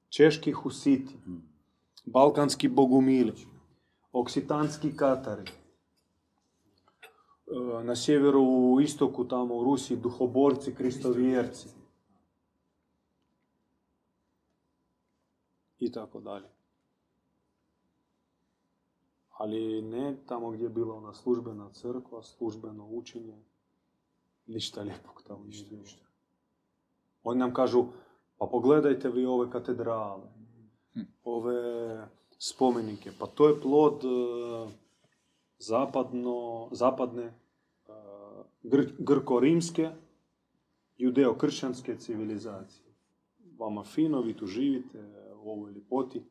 Češki husiti, balkanski bogumili, oksitanski katari, e, na sjeveru istoku tamo u Rusiji duhoborci, kristovjerci i tako dalje. Ali ne tamo gdje je bila ona službena crkva, službeno učenje, ništa lijepog tamo nije bilo. Oni nam kažu, Pa pogledajte vi ove katedrale, ove spomenike. Pa to je plod e, zapadno, zapadne e, gr- grko-rimske, judeo-kršćanske civilizacije. Vama fino, vi tu živite u ovoj ljepoti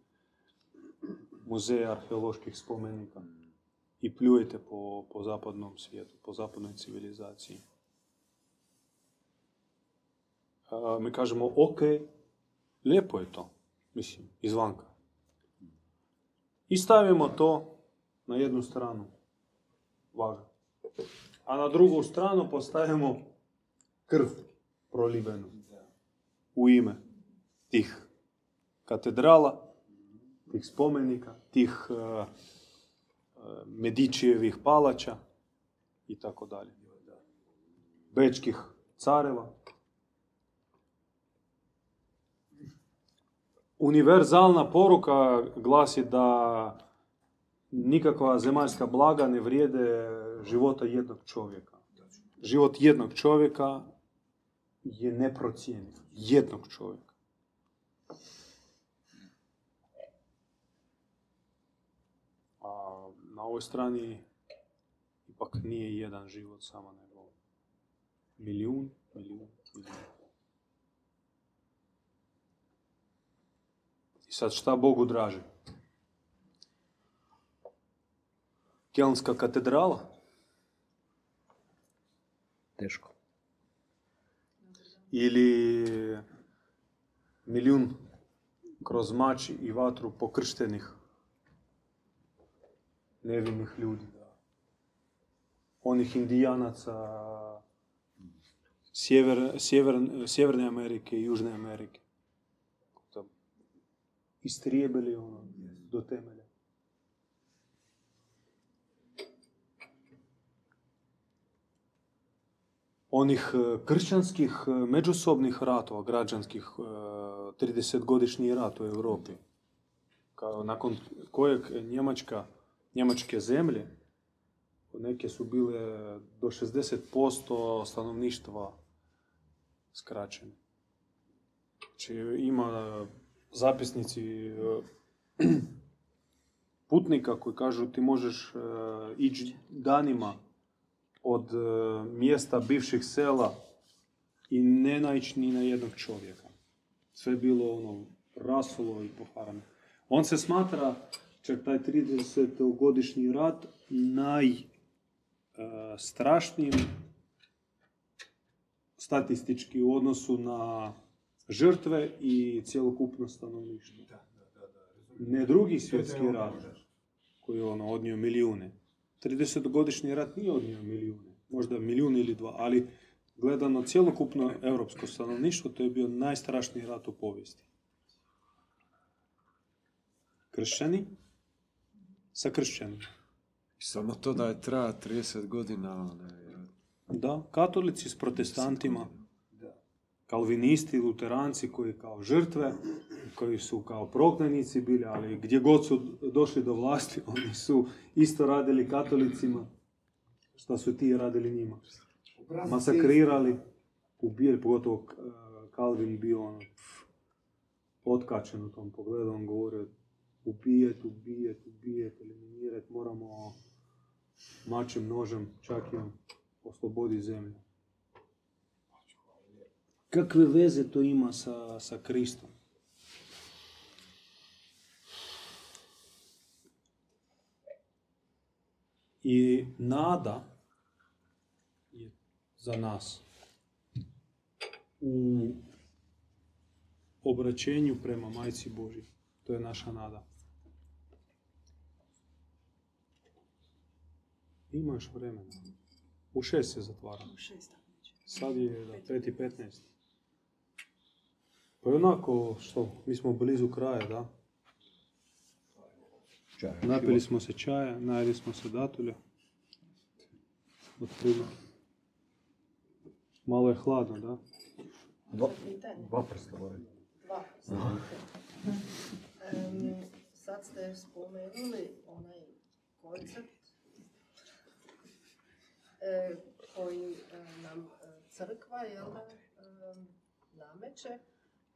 muzeja arheoloških spomenika i pljujete po, po zapadnom svijetu, po zapadnoj civilizaciji. Mi kažemo, ok, lijepo je to, mislim, izvanka. I stavimo to na jednu stranu, vaga. A na drugu stranu postavimo krv prolivenu u ime tih katedrala, tih spomenika, tih uh, uh, Medičijevih palača i tako dalje. Bečkih careva. Univerzalna poruka glasi da nikakva zemaljska blaga ne vrijede života jednog čovjeka. Život jednog čovjeka je neprocijenjiv. Jednog čovjeka. A na ovoj strani ipak nije jedan život samo, nego milijun, milijun, milijun. Sad šta Bogu draži? Kelnska katedrala? Teško. ili milijun kroz mač i vatru pokrštenih nevinih ljudi. Onih indijanaca sjever, sjever, Sjeverne Amerike i Južne Amerike. Istrijebili ono do temelja. onih e, kršćanskih e, međusobnih ratova, građanskih, e, 30-godišnji rat u Europi, kao nakon kojeg Njemačka, njemačke zemlje, neke su bile do 60% stanovništva skraćene. Znači ima zapisnici e, putnika koji kažu ti možeš e, ići danima od e, mjesta bivših sela i ne naići ni na jednog čovjeka. Sve je bilo ono rasulo i poharano. On se smatra, čak taj 30-godišnji rat, najstrašnijim statistički u odnosu na žrtve i cjelokupno stanovništvo. Ne drugi svjetski rat, koji je ono odnio milijune. 30-godišnji rat nije odnio milijune, možda milijun ili dva, ali gledano cjelokupno europsko stanovništvo, to je bio najstrašniji rat u povijesti. Kršćani sa kršćanima. I samo to da je traja 30 godina, ne, Da, katolici s protestantima, kalvinisti, luteranci koji kao žrtve, koji su kao prognanici bili, ali gdje god su došli do vlasti, oni su isto radili katolicima šta su ti radili njima. Masakrirali, ubijali, pogotovo eh, Kalvin bio ono, otkačen u tom pogledu, on govorio ubijet, ubijet, ubijet, eliminirat, moramo mačem, nožem, čak i on oslobodi zemlju. Kakve veze to ima sa, sa Kristom? I nada je za nas u obraćenju prema Majci Božji. To je naša nada. Ima još vremena. U šest se zatvara. U šest. Sad je da, 5.15. Pa i onako, što, mi smo blizu kraja, da? Čaj, Napili smo se čaja, najeli smo se datulja. Otprilike. Malo je hladno, da? Dva, dva prsta moraju. Dva. Em, sad ste spomenuli onaj koncept e, koji e, nam e, crkva jel da, nameće,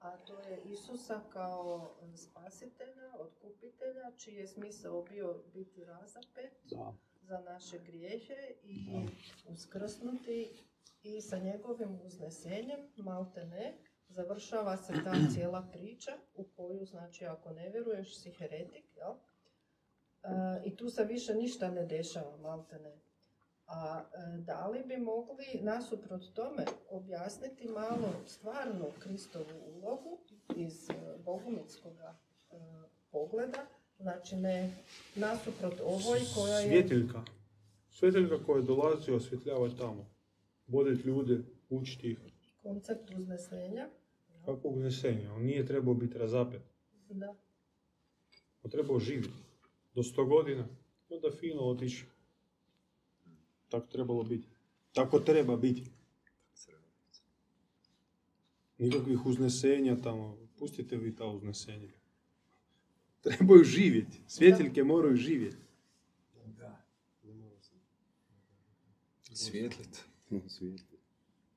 a to je Isusa kao e, spasitelja, otkupitelja, čiji je smisao bio biti razapet Da. za naše grijehe i uskrsnuti i sa njegovim uznesenjem, malte ne, završava se ta cijela priča u koju, znači, ako ne vjeruješ, si heretik, jel? E, I tu se više ništa ne dešava, malte ne. A e, da li bi mogli nasuprot tome objasniti malo stvarnu Kristovu ulogu iz e, bogumitskog pogleda, znači ne nasuprot ovoj koja je... Svjetiljka. Svjetiljka koja dolazi osvjetljavati tamo. Voditi ljude, učiti ih. koncept uznesenja. Kako unesenje. On nije trebao biti razapet. Da. On trebao živjeti. Do sto godina. Onda fino otići. Tako trebalo biti. Tako treba biti. Nikakvih uznesenja tamo. Pustite vi ta uznesenja. Trebaju živjeti. Svjetiljke moraju živjeti. Svijetlit. Svijetli.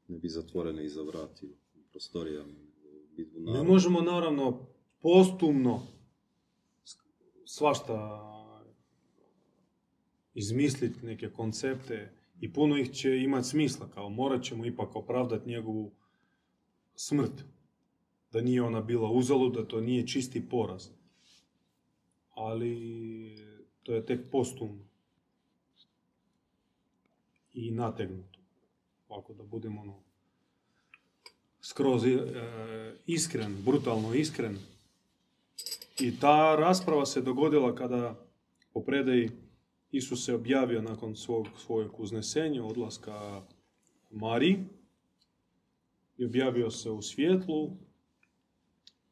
Ne bi zatvorene iza vrati u prostorijama. Ne možemo naravno postumno svašta izmisliti neke koncepte i puno ih će imati smisla, kao morat ćemo ipak opravdati njegovu smrt. Da nije ona bila uzalud, da to nije čisti poraz. Ali to je tek postumno. I nategnuto. Ovako da budemo ono, skroz e, iskren, brutalno iskren. I ta rasprava se dogodila kada po predaji Isus se objavio nakon svog, svojeg uznesenja, odlaska Mariji. I objavio se u svjetlu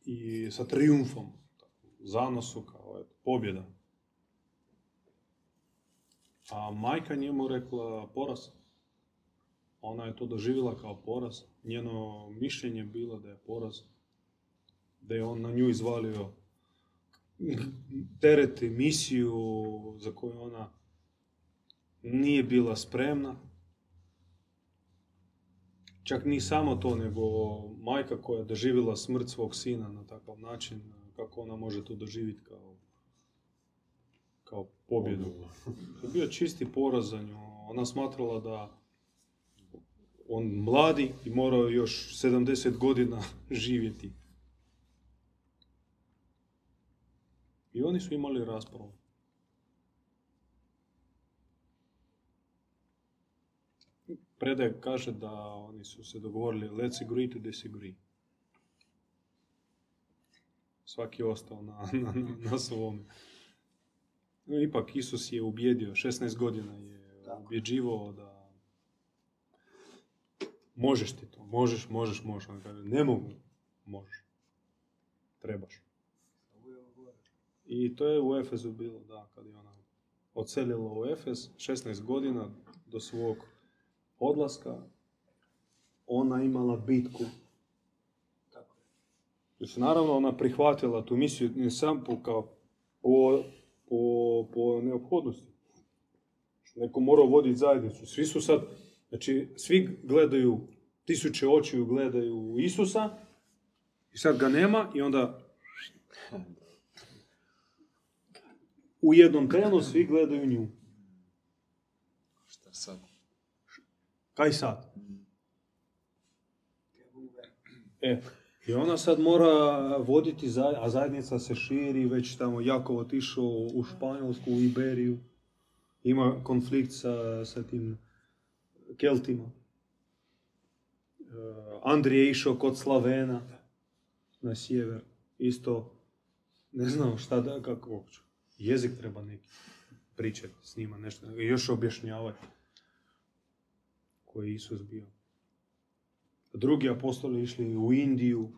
i sa triumfom, zanosu kao eto, pobjeda. A majka njemu rekla poraz. Ona je to doživjela kao poraz. Njeno mišljenje je bilo da je poraz. Da je on na nju izvalio teret misiju za koju ona nije bila spremna. Čak ni samo to, nego majka koja je doživjela smrt svog sina na takav način, kako ona može to doživjeti kao, kao pobjedu. To je bio čisti poraz za nju. Ona smatrala da on mladi i morao još 70 godina živjeti. I oni su imali raspravu. Predaj kaže da oni su se dogovorili let's agree to disagree. Svaki je ostao na, na, na, svome. No, ipak Isus je ubjedio, 16 godina je ubjeđivao da možeš ti to, možeš, možeš, možeš. On kaže, ne mogu, možeš, trebaš. I to je u Efezu bilo, da, kad je ona odselila u Efes, 16 godina do svog odlaska, ona imala bitku. Znači, naravno, ona prihvatila tu misiju ne sam po, kao, po, po, po neophodnosti. Neko mora voditi zajednicu. Svi su sad, znači, svi gledaju, tisuće očiju gledaju Isusa i sad ga nema i onda u jednom trenu svi gledaju nju. Šta sad? Kaj sad? E, i ona sad mora voditi, a zajednica se širi, već tamo jako otišao u Španjolsku, u Iberiju. Ima konflikt sa, sa tim Keltima. E, Andrije je išao kod Slavena na sjever. Isto ne znam šta da, kako uopće. Jezik treba neki pričati s njima, nešto. Još objašnjavati koji je Isus bio. Drugi apostoli išli u Indiju,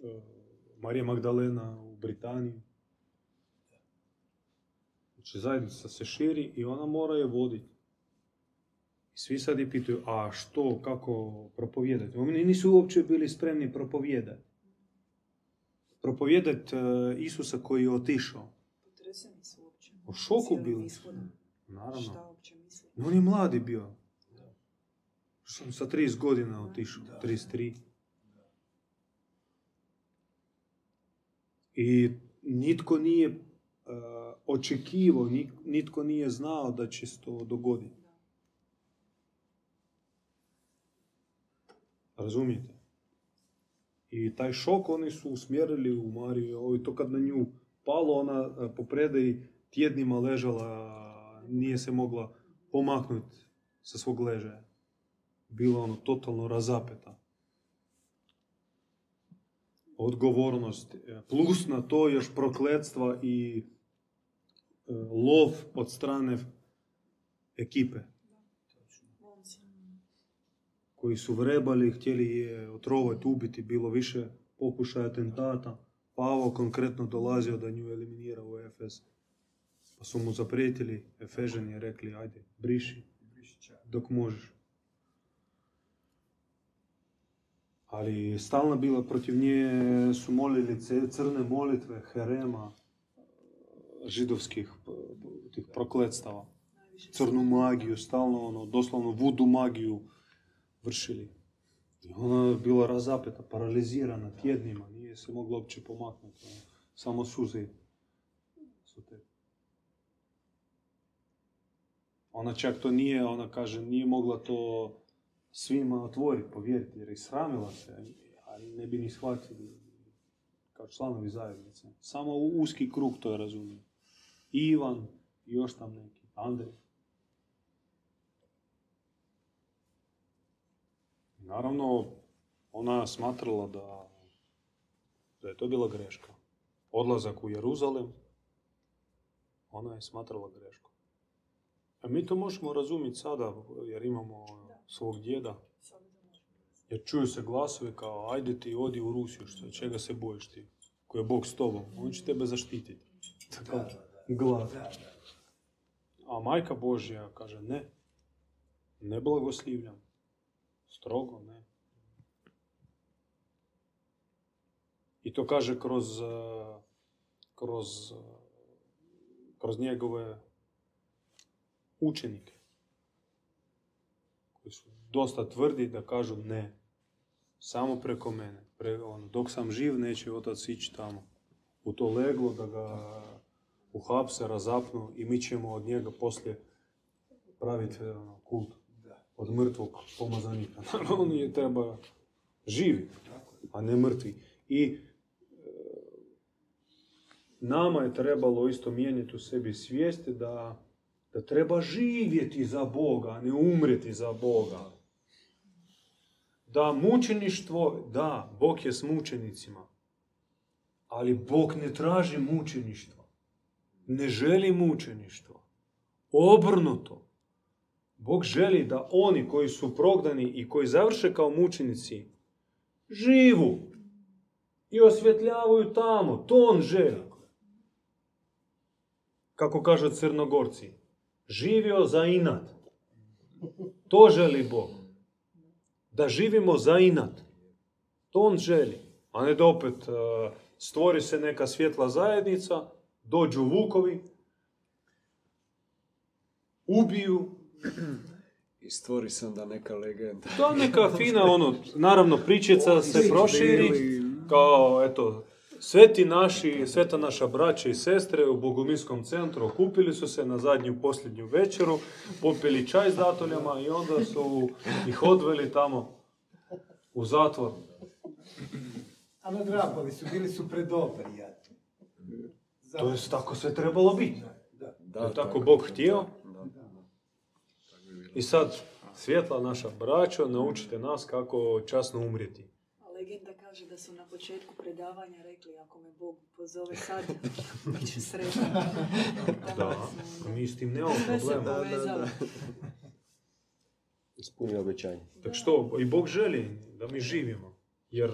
e, Marija Magdalena u Britaniju. Znači zajednica se širi i ona mora je voditi. I svi sad je pitaju, a što, kako propovijedati? Oni nisu uopće bili spremni propovijedati. Propovijedati e, Isusa koji je otišao. Potreseni su uopće. U šoku bili. Naravno. Šta uopće misli? On je mladi bio. Sam sa 30 godina otišao, 33. I nitko nije uh, očekivao, ni- nitko nije znao da će se to dogoditi. Razumijete? I taj šok oni su usmjerili u Mariju. Je to kad na nju palo, ona e, po predaji tjednima ležala, nije se mogla pomaknuti sa svog ležaja. Bila ono totalno razapeta. Odgovornost, e, plus na to još prokletstva i e, lov od strane ekipe. Koji su vrebali, htjeli je otrovati, ubiti, bilo više pokušaja atentata. Pavo konkretno dolazio da nju eliminira u Efes. Pa su mu zaprijetili, Efežani je rekli, ajde, briši, dok možeš. Ali stalno bila protiv nje, su molili crne molitve, herema, židovskih tih prokletstava crnu magiju, stalno ono, doslovno vudu magiju vršili. I ona je bila razapeta, paralizirana tjednima, nije se mogla uopće pomaknuti. ono, Samo suze su te. Ona čak to nije, ona kaže, nije mogla to svima otvoriti, povjeriti, jer je sramila se, ali ne bi ni shvatili kao članovi zajednice. Samo uski krug to je razumio. Ivan i još tam neki, Andrej. Naravno, ona je smatrala da, da je to bila greška. Odlazak u Jeruzalem, ona je smatrala greškom. A mi to možemo razumjeti sada, jer imamo svog djeda, jer čuju se glasovi kao, ajde ti, odi u Rusiju, što, čega se bojiš ti? Ko je Bog s tobom, on će tebe zaštititi. Takav glas. A majka Božja kaže, ne, ne blagoslivljam. Strogo, ne. I to kaže kroz, eh, kroz, eh, kroz njegove učenike. Koji su dosta tvrdi da kažu ne. Samo preko mene. Pre, ono, dok sam živ neće otac ići tamo. U to leglo da ga uhapse, razapnu i mi ćemo od njega poslije praviti ono, kult od mrtvog pomazanika. Naravno, on je treba živi, a ne mrtvi. I e, nama je trebalo isto mijenjati u sebi svijesti da, da treba živjeti za Boga, a ne umreti za Boga. Da mučeništvo, da, Bog je s mučenicima, ali Bog ne traži mučeništvo. Ne želi mučeništvo. Obrnuto. Bog želi da oni koji su progdani i koji završe kao mučenici živu i osvjetljavaju tamo. To on želi. Kako kažu crnogorci. Živio za inat. To želi Bog. Da živimo za inat. To on želi. A ne da opet uh, stvori se neka svjetla zajednica, dođu vukovi, ubiju, I stvori se onda neka legenda. To je neka fina, ono, naravno pričica se proširi, kao, eto, sveti naši, sveta naša braća i sestre u Bogominskom centru okupili su se na zadnju posljednju večeru, popili čaj s datoljama i onda su ih odveli tamo u zatvor. A nadrapali su, bili su predobri. To je tako sve trebalo biti. Da. Da, Je tako Bog htio. Da. I sad, svjetla naša braćo, naučite nas kako časno umrijeti. A legenda kaže da su na početku predavanja rekli ako me Bog pozove sad, bit ću sretan. Da, mi s tim nemamo Sve se problema. povezalo. Ispuni obećanje. Tak što, i Bog želi da mi živimo. Jer e,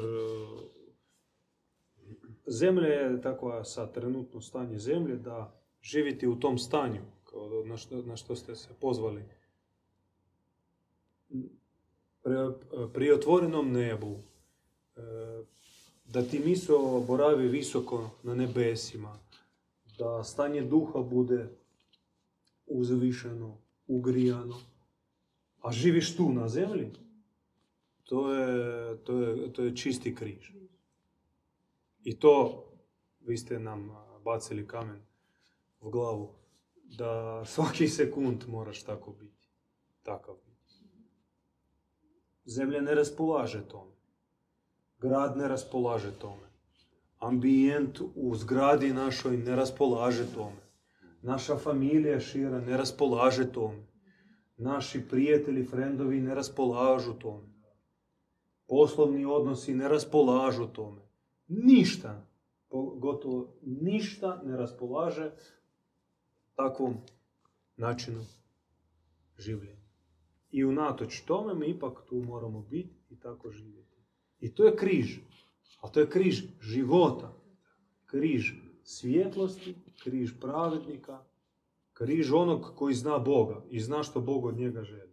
zemlja je takva sa trenutno stanje zemlje da živite u tom stanju kao na što, na što ste se pozvali. Pri otvorenom nebu, e, da ti miso boravi visoko na nebesima, da stanje duha bude uzvišeno, ugrijano, a živiš tu na zemlji, to je, to je, to je čisti križ. I to vi ste nam bacili kamen u glavu, da svaki sekund moraš tako biti. Takav Zemlja ne raspolaže tome. Grad ne raspolaže tome. Ambijent u zgradi našoj ne raspolaže tome. Naša familija šira ne raspolaže tome. Naši prijatelji, frendovi ne raspolažu tome. Poslovni odnosi ne raspolažu tome. Ništa, gotovo ništa ne raspolaže takvom načinu življenja. I unatoč tome mi ipak tu moramo biti i tako živjeti. I to je križ. A to je križ života. Križ svjetlosti, križ pravednika, križ onog koji zna Boga i zna što Bog od njega želi.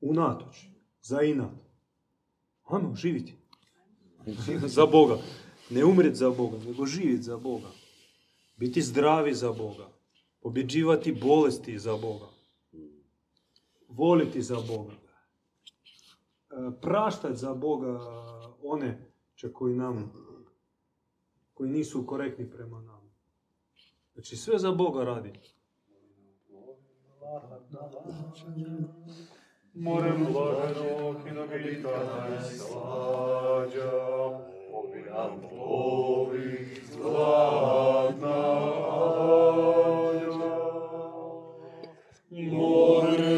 Unatoč, za inat. Ajmo živjeti. za Boga. Ne umrijeti za Boga, nego živjeti za Boga. Biti zdravi za Boga. Pobjeđivati bolesti za Boga. Voliti za Boga. E, Praštati za Boga one će koji nam koji nisu korektni prema nama. Znači sve za Boga radi. Morem blaženog i nabita najslađa, obi nam plovi zlatna alja. Morem